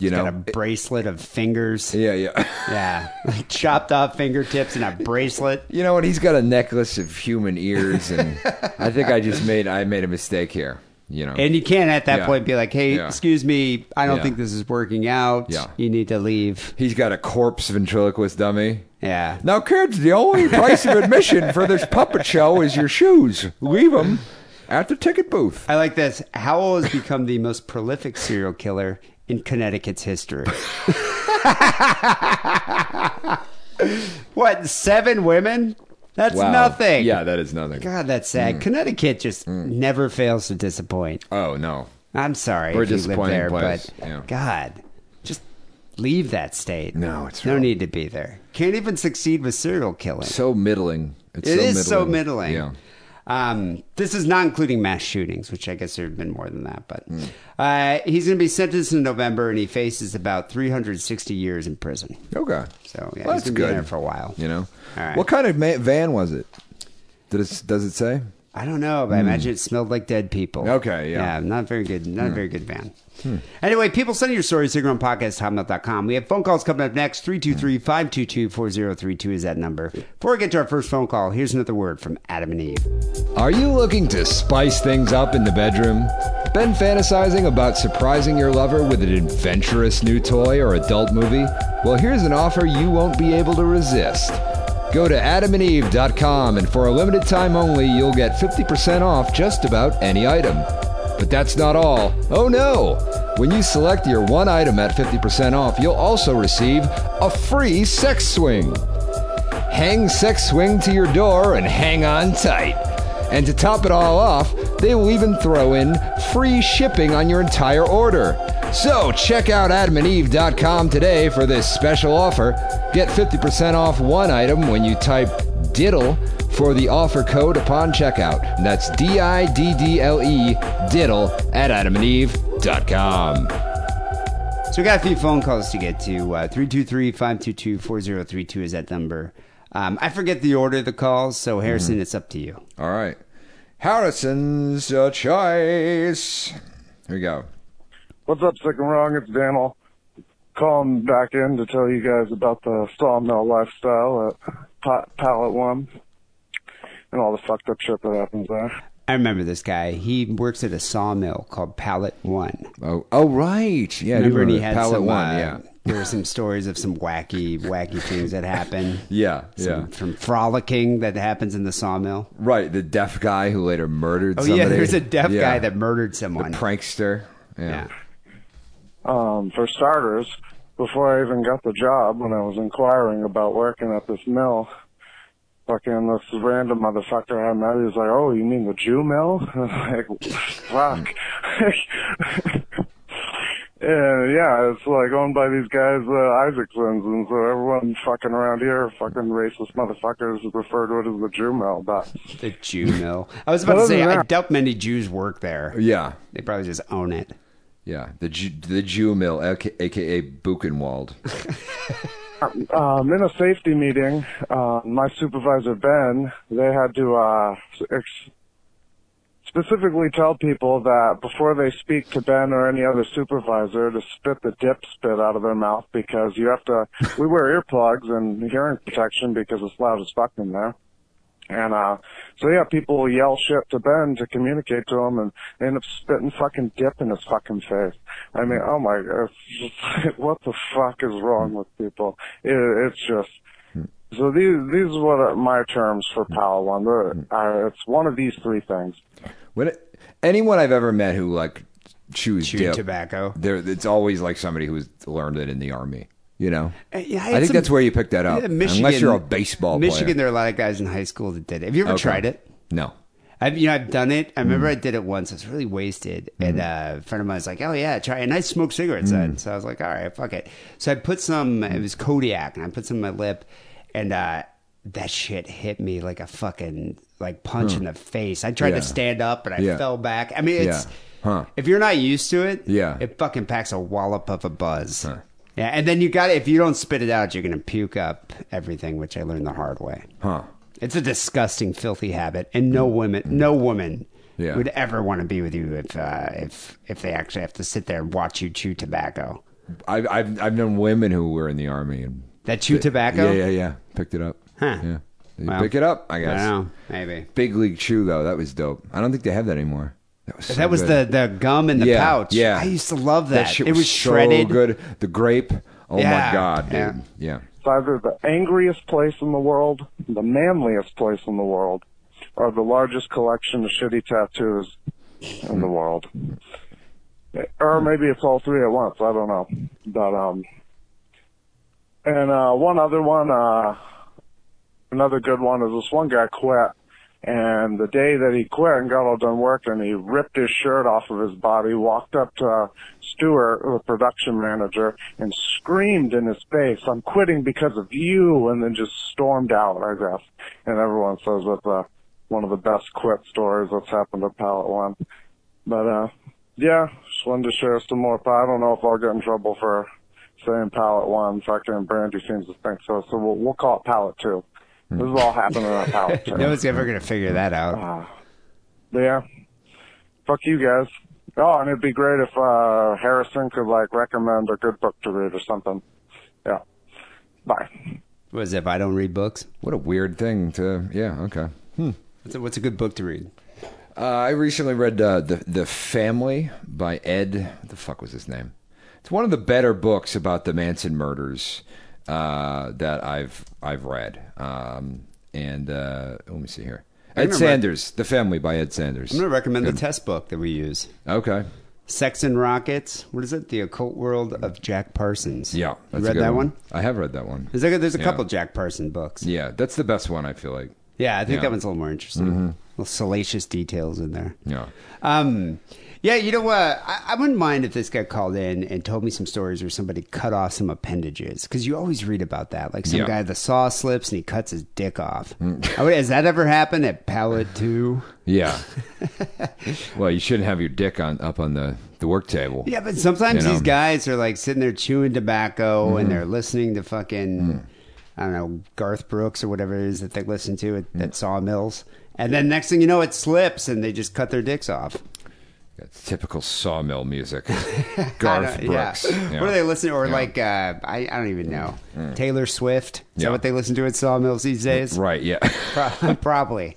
You Got know, a bracelet of fingers. yeah, yeah. Yeah. Chopped off fingertips and a bracelet. You know what? He's got a necklace of human ears, and I think I just made I made a mistake here. You know, And you can't at that Yeah. point be like, hey, Yeah. excuse me, I don't Yeah. think this is working out. Yeah. You need to leave. he's got a corpse ventriloquist dummy. Yeah. Now, kids, the only price of admission for this puppet show is your shoes. Leave them at the ticket booth. I like this. Howell has become the most prolific serial killer in Connecticut's history. what, seven women? That's Wow. nothing. Yeah, that is nothing. God, that's sad. Mm. Connecticut just mm. never fails to disappoint. Oh no. I'm sorry We're a if you live disappointing there, place, but yeah. God, just leave that state. No, it's no real. need to be there. Can't even succeed with serial killing. So middling. It's It is so middling. Yeah. Um, this is not including mass shootings, which I guess there have been more than that. But Hmm. uh, he's going to be sentenced in November, and he faces about 360 years in prison. Okay. So yeah, Well, he's that's going to be good. there for a while. You know. All right. What kind of van was it? It? Does it say? I don't know, but I imagine it smelled like dead people. Hmm. Okay, yeah. Hmm. Yeah, not very good. Not a very good van. Anyway, people send your stories to podcast.com. We have phone calls coming up next. 323-522-4032 is that number. Before we get to our first phone call, here's another word from Adam and Eve. Are you looking to spice things up in the bedroom? Been fantasizing about surprising your lover with an adventurous new toy or adult movie? Well, here's an offer you won't be able to resist. Go to adamandeve.com and for a limited time only, you'll get 50% off just about any item. But that's not all. Oh no! When you select your one item at 50% off, you'll also receive a free sex swing. Hang Sex Swing to your door and hang on tight. And to top it all off, they will even throw in free shipping on your entire order. So check out adamandeve.com today for this special offer. Get 50% off one item when you type diddle for the offer code upon checkout. That's D I D D L E diddle at adamandeve.com. So we got a few phone calls to get to. Uh, 323-522-4032 is that number. Um, I forget the order of the calls, so Harrison, Mm-hmm. it's up to you. All right. Harrison's uh, choice. Here we go. What's up, Sick and Wrong? It's Daniel. Calling back in to tell you guys about the sawmill lifestyle at pa- Pallet One and all the fucked up shit that happens there. I remember this guy. He works at a sawmill called Pallet One. Oh, oh, right. Yeah, I do remember, and he had Pallet some. One. uh, yeah, there were some stories of some wacky, wacky things that happen. yeah, Some, yeah. From frolicking that happens in the sawmill. Right, the deaf guy who later murdered. Oh somebody. yeah, there's a deaf Yeah. guy that murdered someone. the someone. prankster. yeah. Yeah. Um, for starters, before I even got the job, when I was inquiring about working at this mill, fucking this random motherfucker I met, he was like, "Oh, you mean the Jew mill?" I was like, fuck. And yeah, it's like owned by these guys, uh, Isaacsons, and so everyone fucking around here, fucking racist motherfuckers, refer to it as the Jew mill. But The Jew mill. I was about to say, I doubt many Jews work there. Yeah, They probably just own it. Yeah. The Jew, the Jew mill, aka, aka Buchenwald. um, in a safety meeting, uh, my supervisor Ben, they had to uh, ex- specifically tell people that before they speak to Ben or any other supervisor to spit the dip spit out of their mouth because you have to. We wear earplugs and hearing protection because it's loud as fuck in there. And uh so yeah, people will yell shit to Ben to communicate to him and end up spitting fucking dip in his fucking face. I mean, oh my god, just what the fuck is wrong with people? It, it's just so these these are what are my terms for Pal One. Uh, it's one of these three things. When it, anyone I've ever met who like chews Chew dip, tobacco. there it's always like somebody who's learned it in the army. You know, Uh, yeah, I think some- that's where you picked that up. Yeah, Michigan, Unless you're a baseball player. Michigan, player. there are a lot of guys in high school that did it. Have you ever Okay. tried it? No. I've you know I've done it. I Mm. remember I did it once. I was really wasted, and uh, a friend of mine was like, "Oh yeah, try." it." And I smoked cigarettes Mm. then, so I was like, "All right, fuck it." So I put some. It was Kodiak, and I put some in my lip, and uh, that shit hit me like a fucking like punch in the face. I tried Yeah. to stand up, and I Yeah. fell back. I mean, it's Yeah. Huh. if you're not used to it, Yeah. it fucking packs a wallop of a buzz. Huh. Yeah, and then you got If you don't spit it out, you're gonna puke up everything, which I learned the hard way. Huh. It's a disgusting, filthy habit, and no women, no woman Yeah. would ever want to be with you if uh, if if they actually have to sit there and watch you chew tobacco. I've, I've I've known women who were in the army and That chew tobacco? Yeah, yeah, yeah. Picked it up. Huh. Yeah. You Well, pick it up, I I guess. don't know, maybe. Big League Chew though, that was dope. I don't think they have that anymore. That was, so that was the the gum in the yeah, pouch. Yeah, I used to love that. shit it was so shredded. good. The grape. Oh Yeah, my god, dude. yeah. Yeah. It's either the angriest place in the world, the manliest place in the world, or the largest collection of shitty tattoos in the world. Or maybe it's all three at once. I don't know. But um, and uh, one other one, uh, another good one is this one guy quit, and the day that he quit and got all done working, he ripped his shirt off of his body, walked up to Stewart, the production manager, and screamed in his face, "I'm quitting because of you," and then just stormed out. I guess, and everyone says that's uh, one of the best quit stories that's happened at Pallet One. But uh, yeah, just wanted to share some more. I don't know if I'll get in trouble for saying Pallet One. Fucking Brandy seems to think so, so we'll, we'll call it Pallet Two. This is all happening at Pallet Two. no one's ever gonna figure that out. But yeah, fuck you guys. Oh, and it'd be great if uh Harrison could like recommend a good book to read or something. Yeah. Bye. What is it? If I don't read books, What a weird thing to. Yeah. Okay. what's a, what's a good book to read? Uh, I recently read uh, the the Family by Ed. What the fuck was his name? It's one of the better books about the Manson murders uh, that I've I've read. Um, and uh, let me see here. Ed Sanders, The Family by Ed Sanders. I'm gonna recommend the test book that we use. Okay. Sex and Rockets. What is it? The Occult World of Jack Parsons. Yeah. you read good that one? I have read that one. There's a, there's a Yeah. couple Jack Parsons books. Yeah, that's the best one. I feel like. Yeah, I think Yeah. Mm-hmm. that one's a little more interesting. Little salacious details in there. Yeah. Um, yeah, you know what? I, I wouldn't mind if this guy called in and told me some stories where somebody cut off some appendages because you always read about that. Like some Yeah. Mm. guy the saw slips and he cuts his dick off. Mm. I would- has that ever happened at Pallet Two? Yeah. well, you shouldn't have your dick on up on the the work table. Yeah, but sometimes You know? these guys are like sitting there chewing tobacco mm-hmm. and they're listening to fucking, mm. I don't know, Garth Brooks or whatever it is that they listen to at, at mm. sawmills. And then next thing you know, it slips and they just cut their dicks off. That's typical sawmill music. Garth don't- yeah. Brooks. Yeah. What do they listen to? Or Yeah. like, uh, I, I don't even know. Taylor Swift? Is Yeah. that what they listen to at Sawmills these days? Right, yeah. Probably.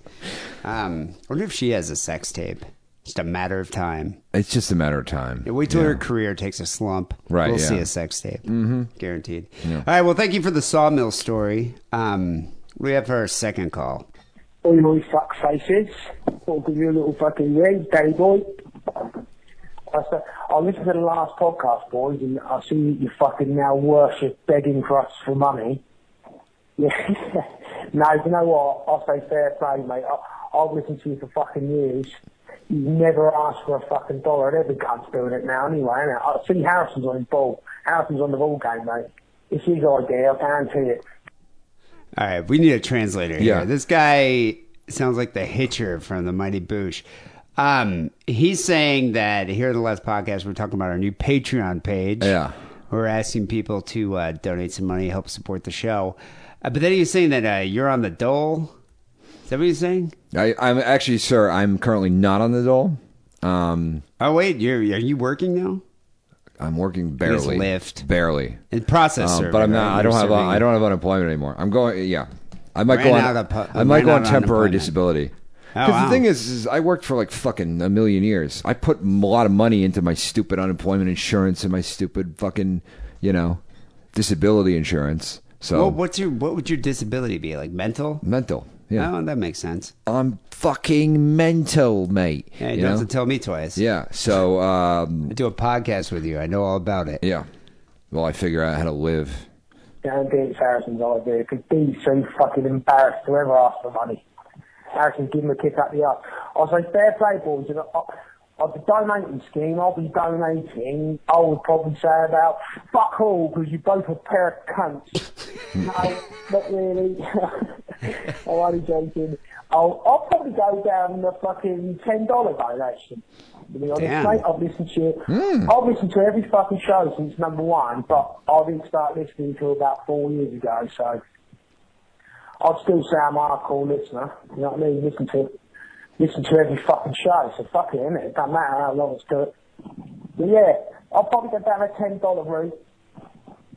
Um, I wonder if she has a sex tape. Just a matter of time. It's just a matter of time. Yeah, Wait till Yeah. her career takes a slump. Right, We'll yeah. see a sex tape. Mm-hmm. Guaranteed. All right. Well, thank you for the sawmill story. Um, we have our second call. all you fuck faces. I'll give you a little fucking ring, Danny boy. I said, I listened to the last podcast, boys, and I see that you fucking now worship begging for us for money. Yeah. no, you know what? I'll say fair play, mate. I, I've listened to you for fucking years. You've never asked for a fucking dollar, and every cunt's doing it now anyway, innit? I see Harrison's on his ball. Harrison's on the ball game, mate. It's his idea, I guarantee it. All right, we need a translator here. Yeah. This guy sounds like the Hitcher from the Mighty Boosh. Um, he's saying that here in the last podcast, we're talking about our new Patreon page. Yeah. We're asking people to uh, donate some money, help support the show. Uh, but then he's saying that uh, you're on the dole. Is that what he's saying? I, I'm actually, sir, I'm currently not on the dole. Um, Oh wait, you're are you working now? I'm working barely. lift Barely. In process Um, but I'm right? not. I You're don't have. serving- I don't have unemployment anymore. I'm going. Yeah, I might go on. out of pu- I might go on temporary unemployment. Disability. Oh, Because wow. the thing is, is, I worked for like fucking a million years. I put a lot of money into my stupid unemployment insurance and my stupid fucking, you know, disability insurance. So Well, what's your what would your disability be? Like mental? mental. Yeah, Oh, that makes sense. I'm fucking mental, mate. Yeah, you you don't know? have to tell me twice. Yeah. So um, I do a podcast with you. I know all about it. yeah. Well, I figure out how to live. guarantee it's Harrison's idea because Dee's so fucking embarrassed to ever ask for money. Harrison give him a kick up the arse. I say, fair play, boys. And I, I've the donating scheme, I'll be donating, I would probably say about fuck all because you're both a pair of cunts. no, not really. I'm only joking. I'll, I'll probably go down the fucking $10 donation. To be honest, Damn. mate, I've listened to it. I've listened to every fucking show since number one, but I didn't start listening until about four years ago, so I'd still say I'm a hardcore listener. You know what I mean? Listen to listen to every fucking show, so fuck it, innit? It doesn't matter how long it's good. But yeah, I'll probably go down a ten dollar route,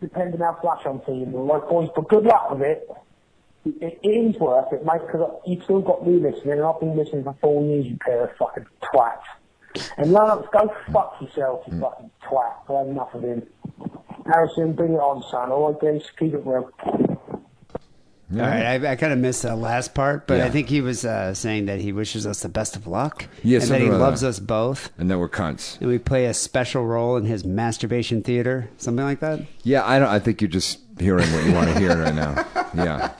depending how flush I'm feeling. Like boys, but good luck with it. It, it is worth it, mate, because you've still got me listening, and I've been listening for four years, you pair of fucking twats. And Lance, go fuck yourself, you hmm. fucking twat. I've had enough of him. Harrison, bring it on, son. All right, guys, keep it real. All right, I, I kind of missed that last part, but Yeah. I think he was uh, saying that he wishes us the best of luck. Yeah, and that something he like loves that. us both. And then we're cunts. And we play a special role in his masturbation theater, something like that. Yeah, I don't. I think you're just hearing what you want to hear right now. Yeah.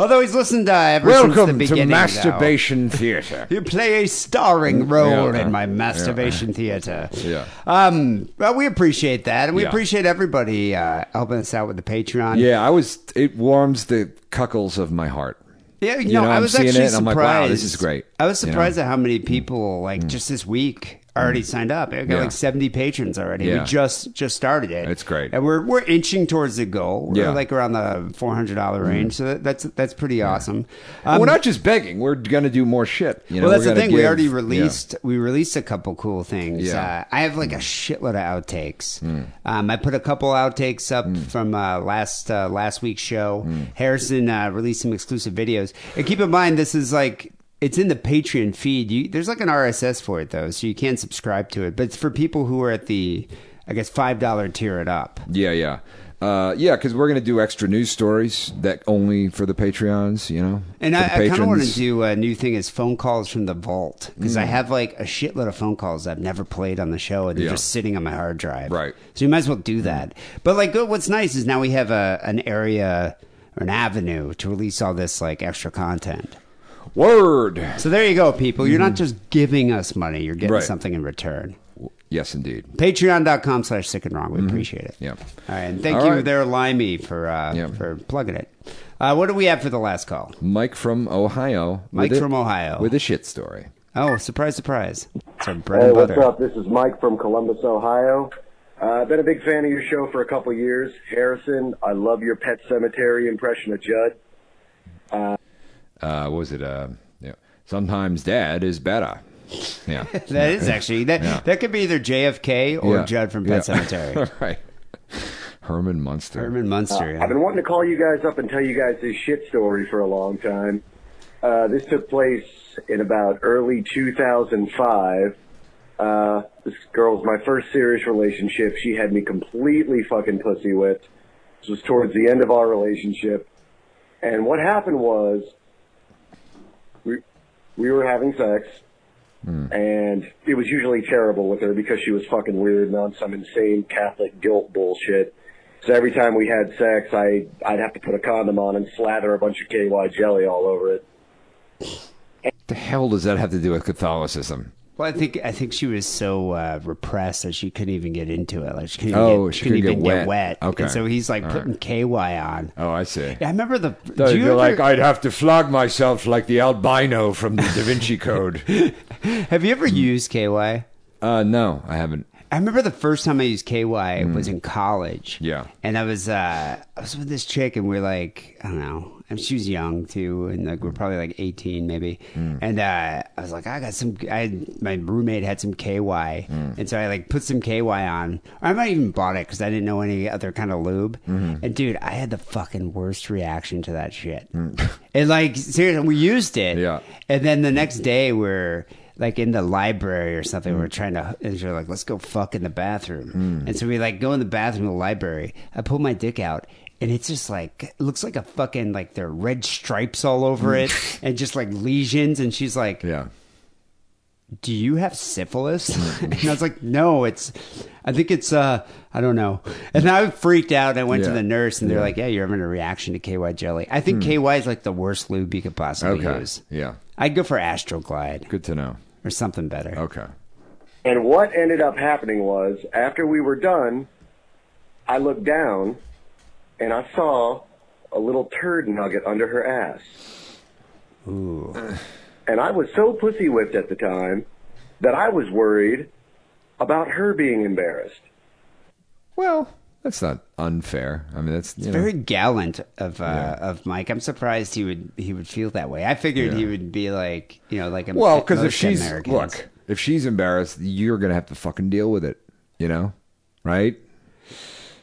Although he's listened uh, ever since the Welcome to beginning. though. Masturbation Theater. You play a starring role Yeah. in my masturbation theater. Yeah. Um, well, we appreciate that, and we Yeah. appreciate everybody uh, helping us out with the Patreon. Yeah, I was. It warms the cuckles of my heart. Yeah, you, You know, know, I I'm was actually it and I'm like, surprised. wow, this is great. I was You know? Mm. surprised at how many people, like just this week, already signed up. I got Yeah. like seventy patrons already. Yeah. We just just started it. It's great. and we're we're inching towards the goal. We're Yeah. Mm. like around the four hundred dollar range. So that, that's that's pretty awesome. Um, we're not just begging. We're gonna do more shit. You know, well, that's the thing. we give- already yeah. released. We released a couple cool things. Yeah. Uh, I have like a shitload of outtakes. Um, I put a couple outtakes up from uh, last uh, last week's show. Harrison uh, released some exclusive videos. And keep in mind, this is like it's in the Patreon feed. You, there's like an RSS for it though, so you can't subscribe to it. But it's for people who are at the, I guess, five dollar tier it up. Yeah, yeah, uh, yeah. Because we're gonna do extra news stories that only for the Patreons. You know, And I, I kind of want to do a new thing is phone calls from the vault because I have like a shitload of phone calls I've never played on the show and they're Yeah. just sitting on my hard drive. Right. So you might as well do that. But like, what's nice is now we have a an area or an avenue to release all this like extra content. Word. So there you go, people. You're not just giving us money; you're getting Mm-hmm. Right. something in return. Yes, indeed. Patreon.com slash sick and wrong. We appreciate it. Mm-hmm. Yeah. All right. And thank All you right. there, Limey, for uh, Yeah. for plugging it. Uh, what do we have for the last call? Mike from Ohio. Mike with a- from Ohio. with a shit story. Oh, surprise, surprise. It's our bread Hey, and what's butter. up? This is Mike from Columbus, Ohio. Uh, I've been a big fan of your show for a couple years. Harrison, I love your Pet Sematary impression of Judd. Uh, what was it? Uh, Sometimes dad is better. Yeah. That is actually that. Yeah. That could be either JFK or Yeah. Judd from Yeah. Pet Sematary. right. Herman Munster. Herman Munster. I've been wanting to call you guys up and tell you guys this shit story for a long time. Uh, this took place in about early 2005. Uh, this girl was my first serious relationship. She had me completely fucking pussy whipped. This was towards the end of our relationship. And what happened was, we, we were having sex, hmm. and it was usually terrible with her because she was fucking weird and on some insane Catholic guilt bullshit. So every time we had sex, I I'd have to put a condom on and slather a bunch of KY jelly all over it. the hell does that have to do with Catholicism? Well, I think I think she was so uh, repressed that she couldn't even get into it. Like she couldn't, Oh, get, she couldn't couldn't even get get wet. wet. Okay. And so he's like All putting KY on. Oh, I see. Yeah, I remember the. So do you you're like, I'd have to flog myself like the albino from the Da Vinci Code. have you ever used KY? Uh, no, I haven't. I remember the first time I used KY was mm. in college. Yeah. And I was uh I was with this chick and we are like, I don't know. And she was young too, and like we are probably like eighteen maybe. Mm. And uh I was like, I got some I had, my roommate had some KY. Mm. And so I like put some KY on. I might even bought it because I didn't know any other kind of lube. Mm-hmm. And dude, I had the fucking worst reaction to that shit. and like seriously, we used it. Yeah. And then the next day we're like in the library or something. We're mm. trying to, and she's like, let's go fuck in the bathroom. Mm. And so we like go in the bathroom the library. I pull my dick out. And it's just like it looks like a fucking like there are red stripes all over it, mm. and just like lesions. And she's like, Yeah. "Do you have syphilis?" and I was like, "No, it's. I think it's. uh I don't know." And I freaked out. And I went to the nurse, and they're Yeah. like, "Yeah, you're having a reaction to KY jelly." I think KY is like the worst lube you could possibly Okay. use. Yeah. I'd go for Astroglide Good to know. Or something better. Okay. And what ended up happening was, after we were done, I looked down and I saw a little turd nugget under her ass. Ooh. And I was so pussy whipped at the time that I was worried about her being embarrassed. Well, that's not unfair. I mean, that's Very gallant of uh, of Mike. I'm surprised he would he would feel that way. I figured he would be like you know like a well because if she's Americans. look, if she's embarrassed, you're gonna have to fucking deal with it. You know, right?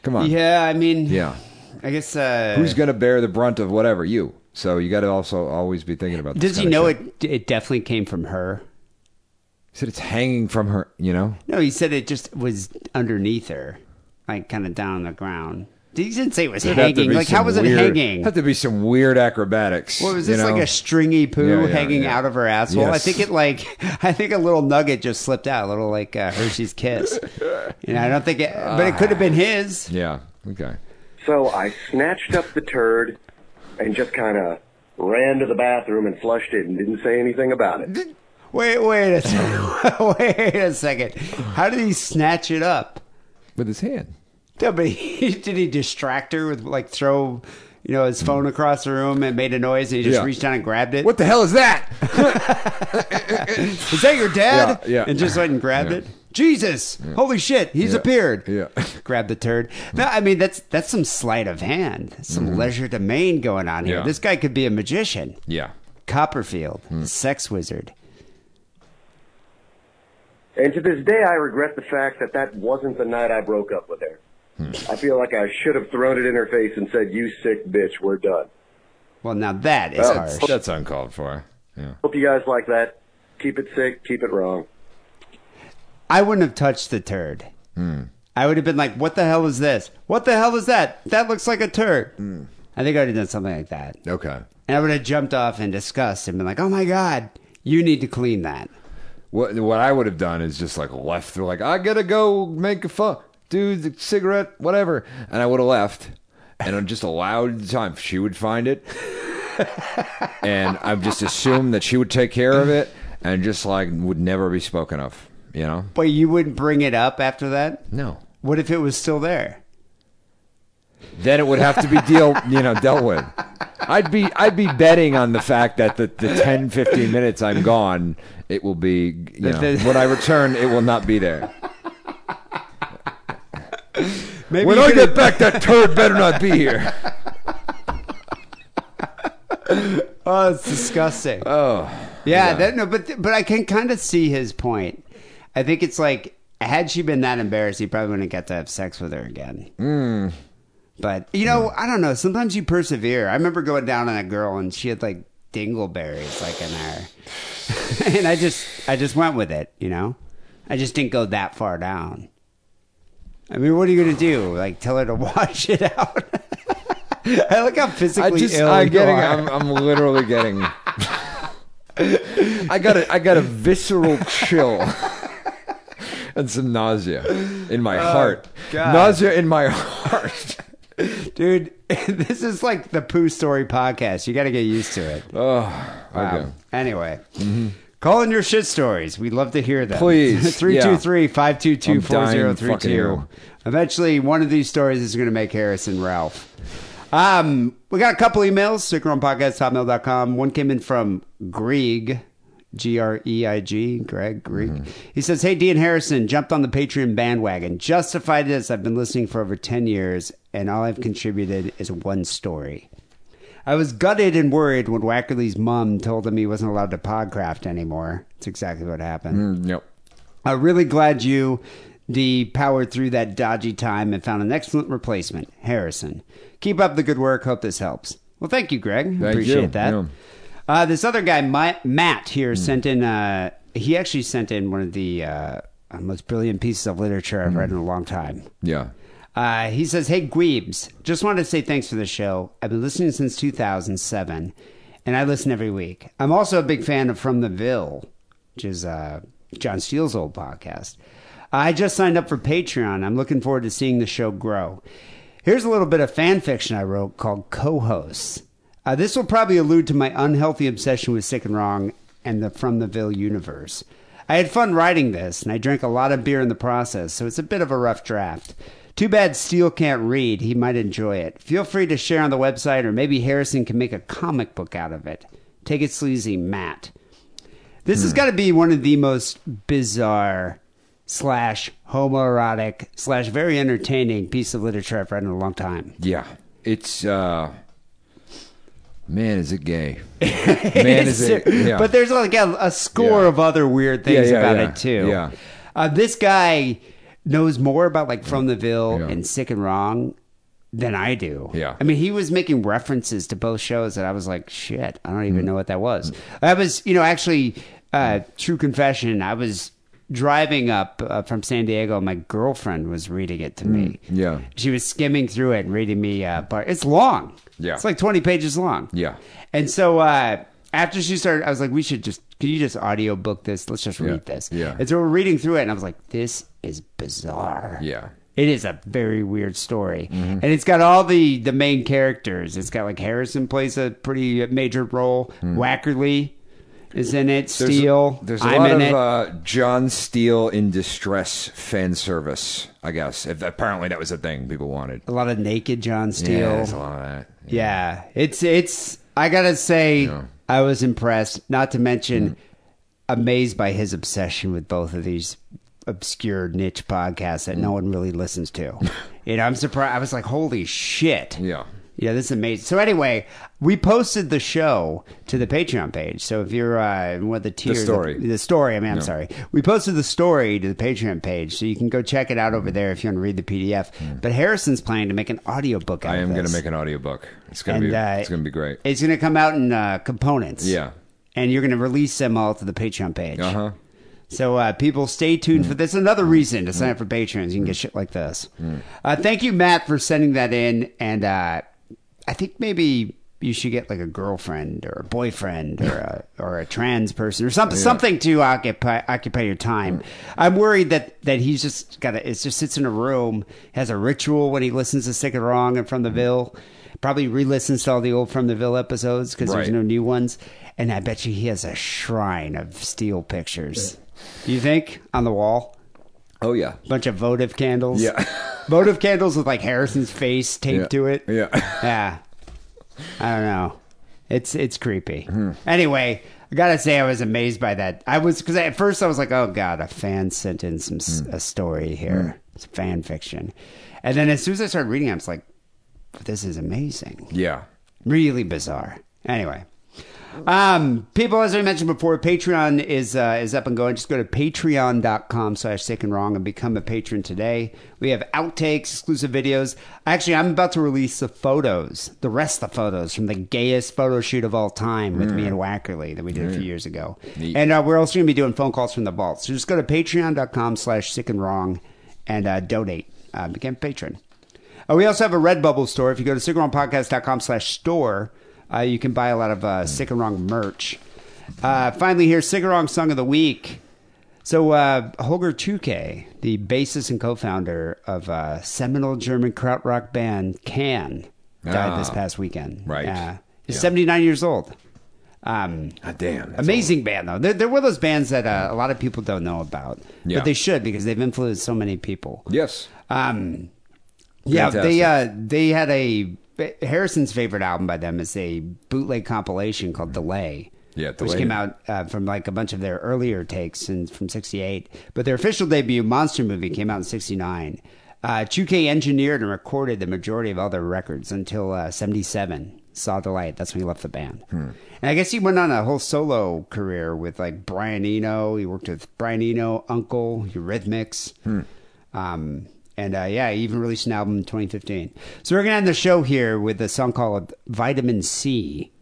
Come on. Yeah, I mean, Yeah. I guess. Uh, Who's gonna bear the brunt of whatever you? So you got to also always be thinking about. This Does he know it? It definitely came from her. He said it's hanging from her. You know. No, he said it just was underneath her, like kind of down on the ground. He didn't say it was There'd hanging. Like how some was it weird- hanging? Have to be some weird acrobatics. What was you this like a stringy poo Yeah, yeah, hanging yeah. out of her asshole? I think it like I think a little nugget just slipped out, a little like uh, Hershey's Kiss. you know, I don't think it, but it could have been his. Yeah. Okay. So I snatched up the turd and just kind of ran to the bathroom and flushed it and didn't say anything about it. Wait, wait a second. wait a second. How did he snatch it up? With his hand. Yeah, but he, did he distract her with like throw, you know, his phone across the room and made a noise and he just Yeah. reached down and grabbed it? What the hell is that? Is that your dad? Yeah, yeah. And just went and grabbed Yeah. it. Jesus! Holy shit! He's Yeah. appeared. Yeah. Grab the turd. No, I mean that's that's some sleight of hand, That's some legerdemain going on here. Mm-hmm. Yeah. This guy could be a magician. yeah. Copperfield, Hmm. sex wizard. And to this day, I regret the fact that that wasn't the night I broke up with her. I feel like I should have thrown it in her face and said, "You sick bitch, we're done." Well, now that is Oh, harsh. That's uncalled for. Yeah. Hope you guys like that. Keep it sick, keep it wrong. I wouldn't have touched the turd. Hmm. I would have been like, "What the hell is this? What the hell is that? That looks like a turd." Hmm. I think I would have done something like that, Okay. and I would have jumped off in disgust and been like, "Oh my god, you need to clean that." What what I would have done is just like left. They're like, I gotta go make a fun, do the cigarette, whatever, and I would have left, and I'm just allowed the time. She would find it, and I've just assumed that she would take care of it, and just like would never be spoken of. You know? But you wouldn't bring it up after that. No. What if it was still there? Then it would have to be deal, you know, dealt with. I'd be I'd be betting on the fact that the, the 10, 15 minutes I'm gone, it will be, you know, when I return, it will not be there. Maybe When I get back, that turd better not be here. Oh, it's disgusting. Oh, Yeah, that no, but but I can kind of see his point. I think it's like had she been that embarrassed, he probably wouldn't get to have sex with her again. Mm. But you know, I don't know. Sometimes you persevere. I remember going down on a girl and she had like dingleberries like in her, and I just I just went with it. You know, I just didn't go that far down. I mean, what are you gonna do? Like tell her to wash it out? I look how I physically just, ill I'm getting. I'm, I'm literally getting. I got a, I got a visceral chill and some nausea in my oh, heart. God. Nausea in my heart. Dude, this is like the Pooh Story podcast. You got to get used to it. Oh, Wow. okay. Anyway, mm-hmm. Call in your shit stories. We'd love to hear them. Please, 323 522 I'm dying fucking 4032. here. Eventually, one of these stories is going to make Harrison Ralph. Um, we got a couple emails. sickandwrongpodcast.hotmail.com. One came in from Grieg. G R E I G, Greg, Grieg. Mm-hmm. He says, Hey, Dee and Harrison, jumped on the Patreon bandwagon. Justified this. I've been listening for over 10 years, and all I've contributed is one story. I was gutted and worried when Wackerly's mom told him he wasn't allowed to podcraft anymore. That's exactly what happened. Mm, yep. I'm really glad you Dee powered through that dodgy time and found an excellent replacement, Harrison. Keep up the good work. Hope this helps. Well, thank you, Greg. Thank Appreciate you. that. Yeah. Uh, this other guy, Ma- Matt, here Hmm. sent in. Uh, he actually sent in one of the uh, most brilliant pieces of literature I've Hmm. read in a long time. Yeah. Uh, he says, Hey, Gweebs, just wanted to say thanks for the show. I've been listening since 2007, and I listen every week. I'm also a big fan of From the Ville, which is uh, John Steele's old podcast. I just signed up for Patreon. I'm looking forward to seeing the show grow. Here's a little bit of fan fiction I wrote called Co hosts. Uh, this will probably allude to my unhealthy obsession with Sick and Wrong and the From the Ville universe. I had fun writing this, and I drank a lot of beer in the process, so it's a bit of a rough draft. Too bad Steele can't read. He might enjoy it. Feel free to share on the website, or maybe Harrison can make a comic book out of it. Take it sleazy, Matt. This has got to be one of the most bizarre slash homoerotic slash very entertaining piece of literature I've read in a long time. Yeah. It's uh man, is it gay? Man, is it yeah. But there's like a, a score Yeah. of other weird things Yeah, about it too. Yeah. Uh, this guy knows more about like From the Ville Yeah. and Sick and Wrong than I do. Yeah. I mean, he was making references to both shows that I was like, shit, I don't Mm. even know what that was. I was, you know, actually, uh, true confession, I was driving up uh, from San Diego. My girlfriend was reading it to me. yeah. She was skimming through it and reading me uh, part. It's long. Yeah. It's like 20 pages long. Yeah. And so uh, after she started, I was like, we should just, can you just audio book this? Let's just read Yeah. this. Yeah. And so we're reading through it, and I was like, this is bizarre. Yeah. It is a very weird story. Mm-hmm. And it's got all the, the main characters. It's got like Harrison plays a pretty major role, Wackerly is in it. There's- Steele. There's a I'm lot of uh, John Steele in distress fan service, I guess. If, apparently that was a thing people wanted. a lot of naked John Steele. Yeah, there's a lot of that. Yeah, it's it's. I gotta say, Yeah. I was impressed. Not to mention, Mm. amazed by his obsession with both of these obscure niche podcasts that no one really listens to. you know, I'm surprised. I was like, holy shit. Yeah. Yeah, this is amazing. So anyway, we posted the show to the Patreon page. So if you're uh, in one of the story. the, story. I mean, I'm sorry, we posted the story to the Patreon page, so you can go check it out over there if you want to read the PDF. But Harrison's planning to make an audiobook out Hmm. I am going to make an audiobook. It's going to be uh, it's going to be great. It's going to come out in uh, components. Yeah. And you're going to release them all to the Patreon page. Uh-huh. So uh, people stay tuned for this. Another reason to sign up for Patreons. You can get shit like this. Uh, thank you, Matt, for sending that in. And uh, I think maybe you should get like a girlfriend or a boyfriend or a, or a trans person or something something to occupy occupy your time. I'm worried that that he's just got. It just sits in a room, has a ritual when he listens to Sick and Wrong and From the mm-hmm. Ville. Probably re-listens to all the old From the Ville episodes because there's no new ones. And I bet you he has a shrine of Steele pictures. Do you think on the wall? Oh yeah. bunch of votive candles. Yeah. votive candles with like Harrison's face taped Yeah. to it. Yeah. Yeah. I don't know. It's it's creepy. Hmm. Anyway, I gotta say I was amazed by that. I was because at first I was like, oh god, a fan sent in some s Hmm. a story here. It's fan fiction, and then as soon as I started reading, I was like, this is amazing. Yeah. Really bizarre. Anyway. Um, people, as I mentioned before, Patreon is uh, is up and going. Just go to patreon.com slash sick and wrong and become a patron today. We have outtakes, exclusive videos. Actually, I'm about to release the photos, the rest of the photos from the gayest photo shoot of all time with me and Wackerly that we did a few years ago. Neat. And uh, we're also going to be doing phone calls from the vault. So just go to patreon.com slash sick and wrong and uh, donate. Uh, become a patron. Uh, we also have a Redbubble store. If you go to sickandwrongpodcast.com slash store, uh, you can buy a lot of uh, Sick and Wrong merch. Uh, finally, here, Sick and Wrong Song of the Week. So, uh, Holger Czukay, the bassist and co-founder of uh, seminal German krautrock band Can, died Ah, this past weekend. right. Uh, he's Yeah. 79 years old. Um, Ah, damn. amazing band though. They're, they're one of those bands that uh, a lot of people don't know about, Yeah. but they should because they've influenced so many people. Yes. Um, yeah, they Fantastic. uh, they had a Harrison's favorite album by them is a bootleg compilation called Delay. Yeah, which came out uh, from like a bunch of their earlier takes and from '68. But their official debut, Monster Movie, came out in '69. Uh, Czukay engineered and recorded the majority of all their records until uh, '77. Saw Delight. That's when he left the band. And I guess he went on a whole solo career with like Brian Eno. He worked with Brian Eno, Uncle, Eurythmics. Um, and uh, yeah, he even released an album in 2015. So we're going to end the show here with a song called Vitamin C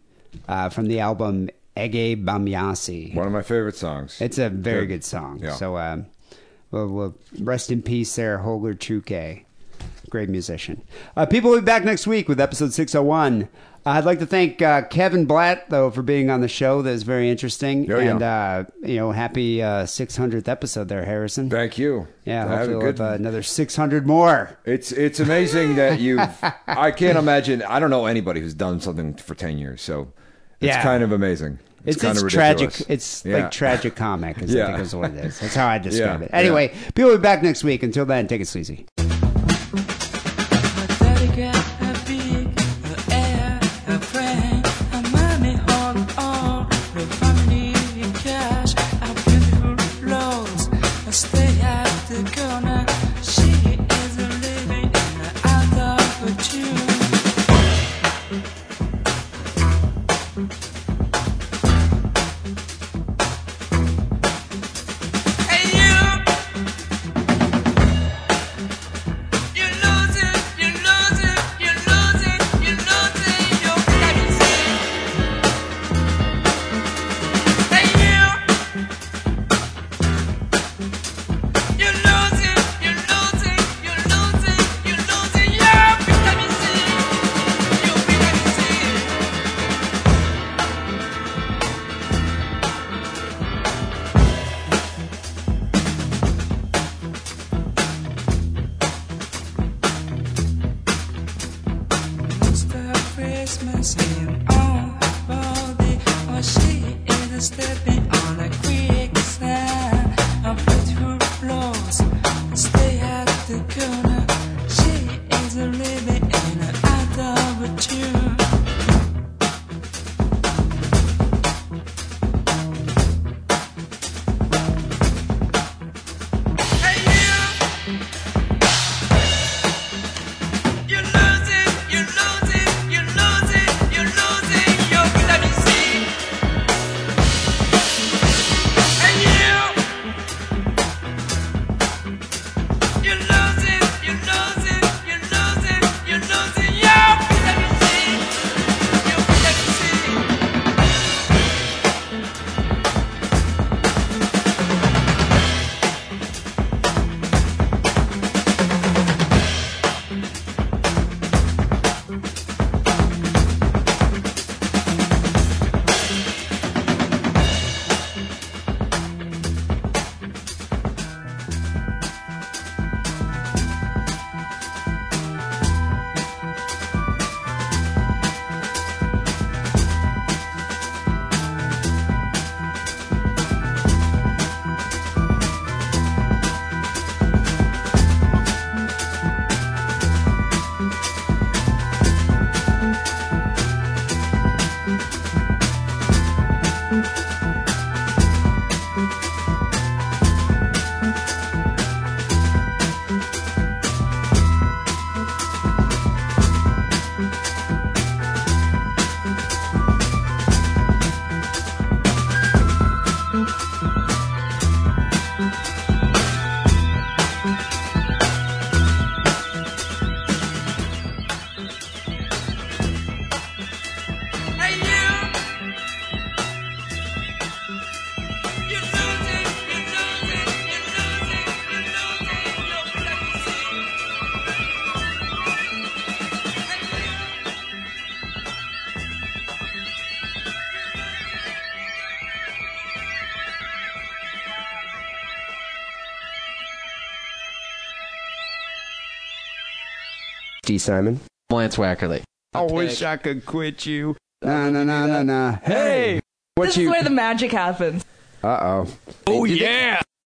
uh, from the album Ege Bamyasi. One of my favorite songs. It's a very Good. good song. Yeah. So um, we'll, we'll rest in peace there, Holger Czukay. Great musician. Uh, people will be back next week with episode 601. I'd like to thank uh, Kevin Blatt, though, for being on the show. That was very interesting. Oh, yeah. And, uh, you know, happy uh, 600th episode there, Harrison. Thank you. Yeah, Have hopefully we'll good. have uh, another 600 more. It's it's amazing that you've. I can't imagine. I don't know anybody who's done something for ten years. So it's Yeah. kind of amazing. It's, It's, kind it's of tragic. It's Yeah. like tragic comic. Is I Yeah. think is what it is. That's how I describe it. Anyway, people will be back next week. Until then, take it sleazy. Dee Simon. Lance Wackerly. I wish I could quit you. Nah, nah, nah, nah, na. Hey. What this you? is where the magic happens. Uh oh. Oh, yeah.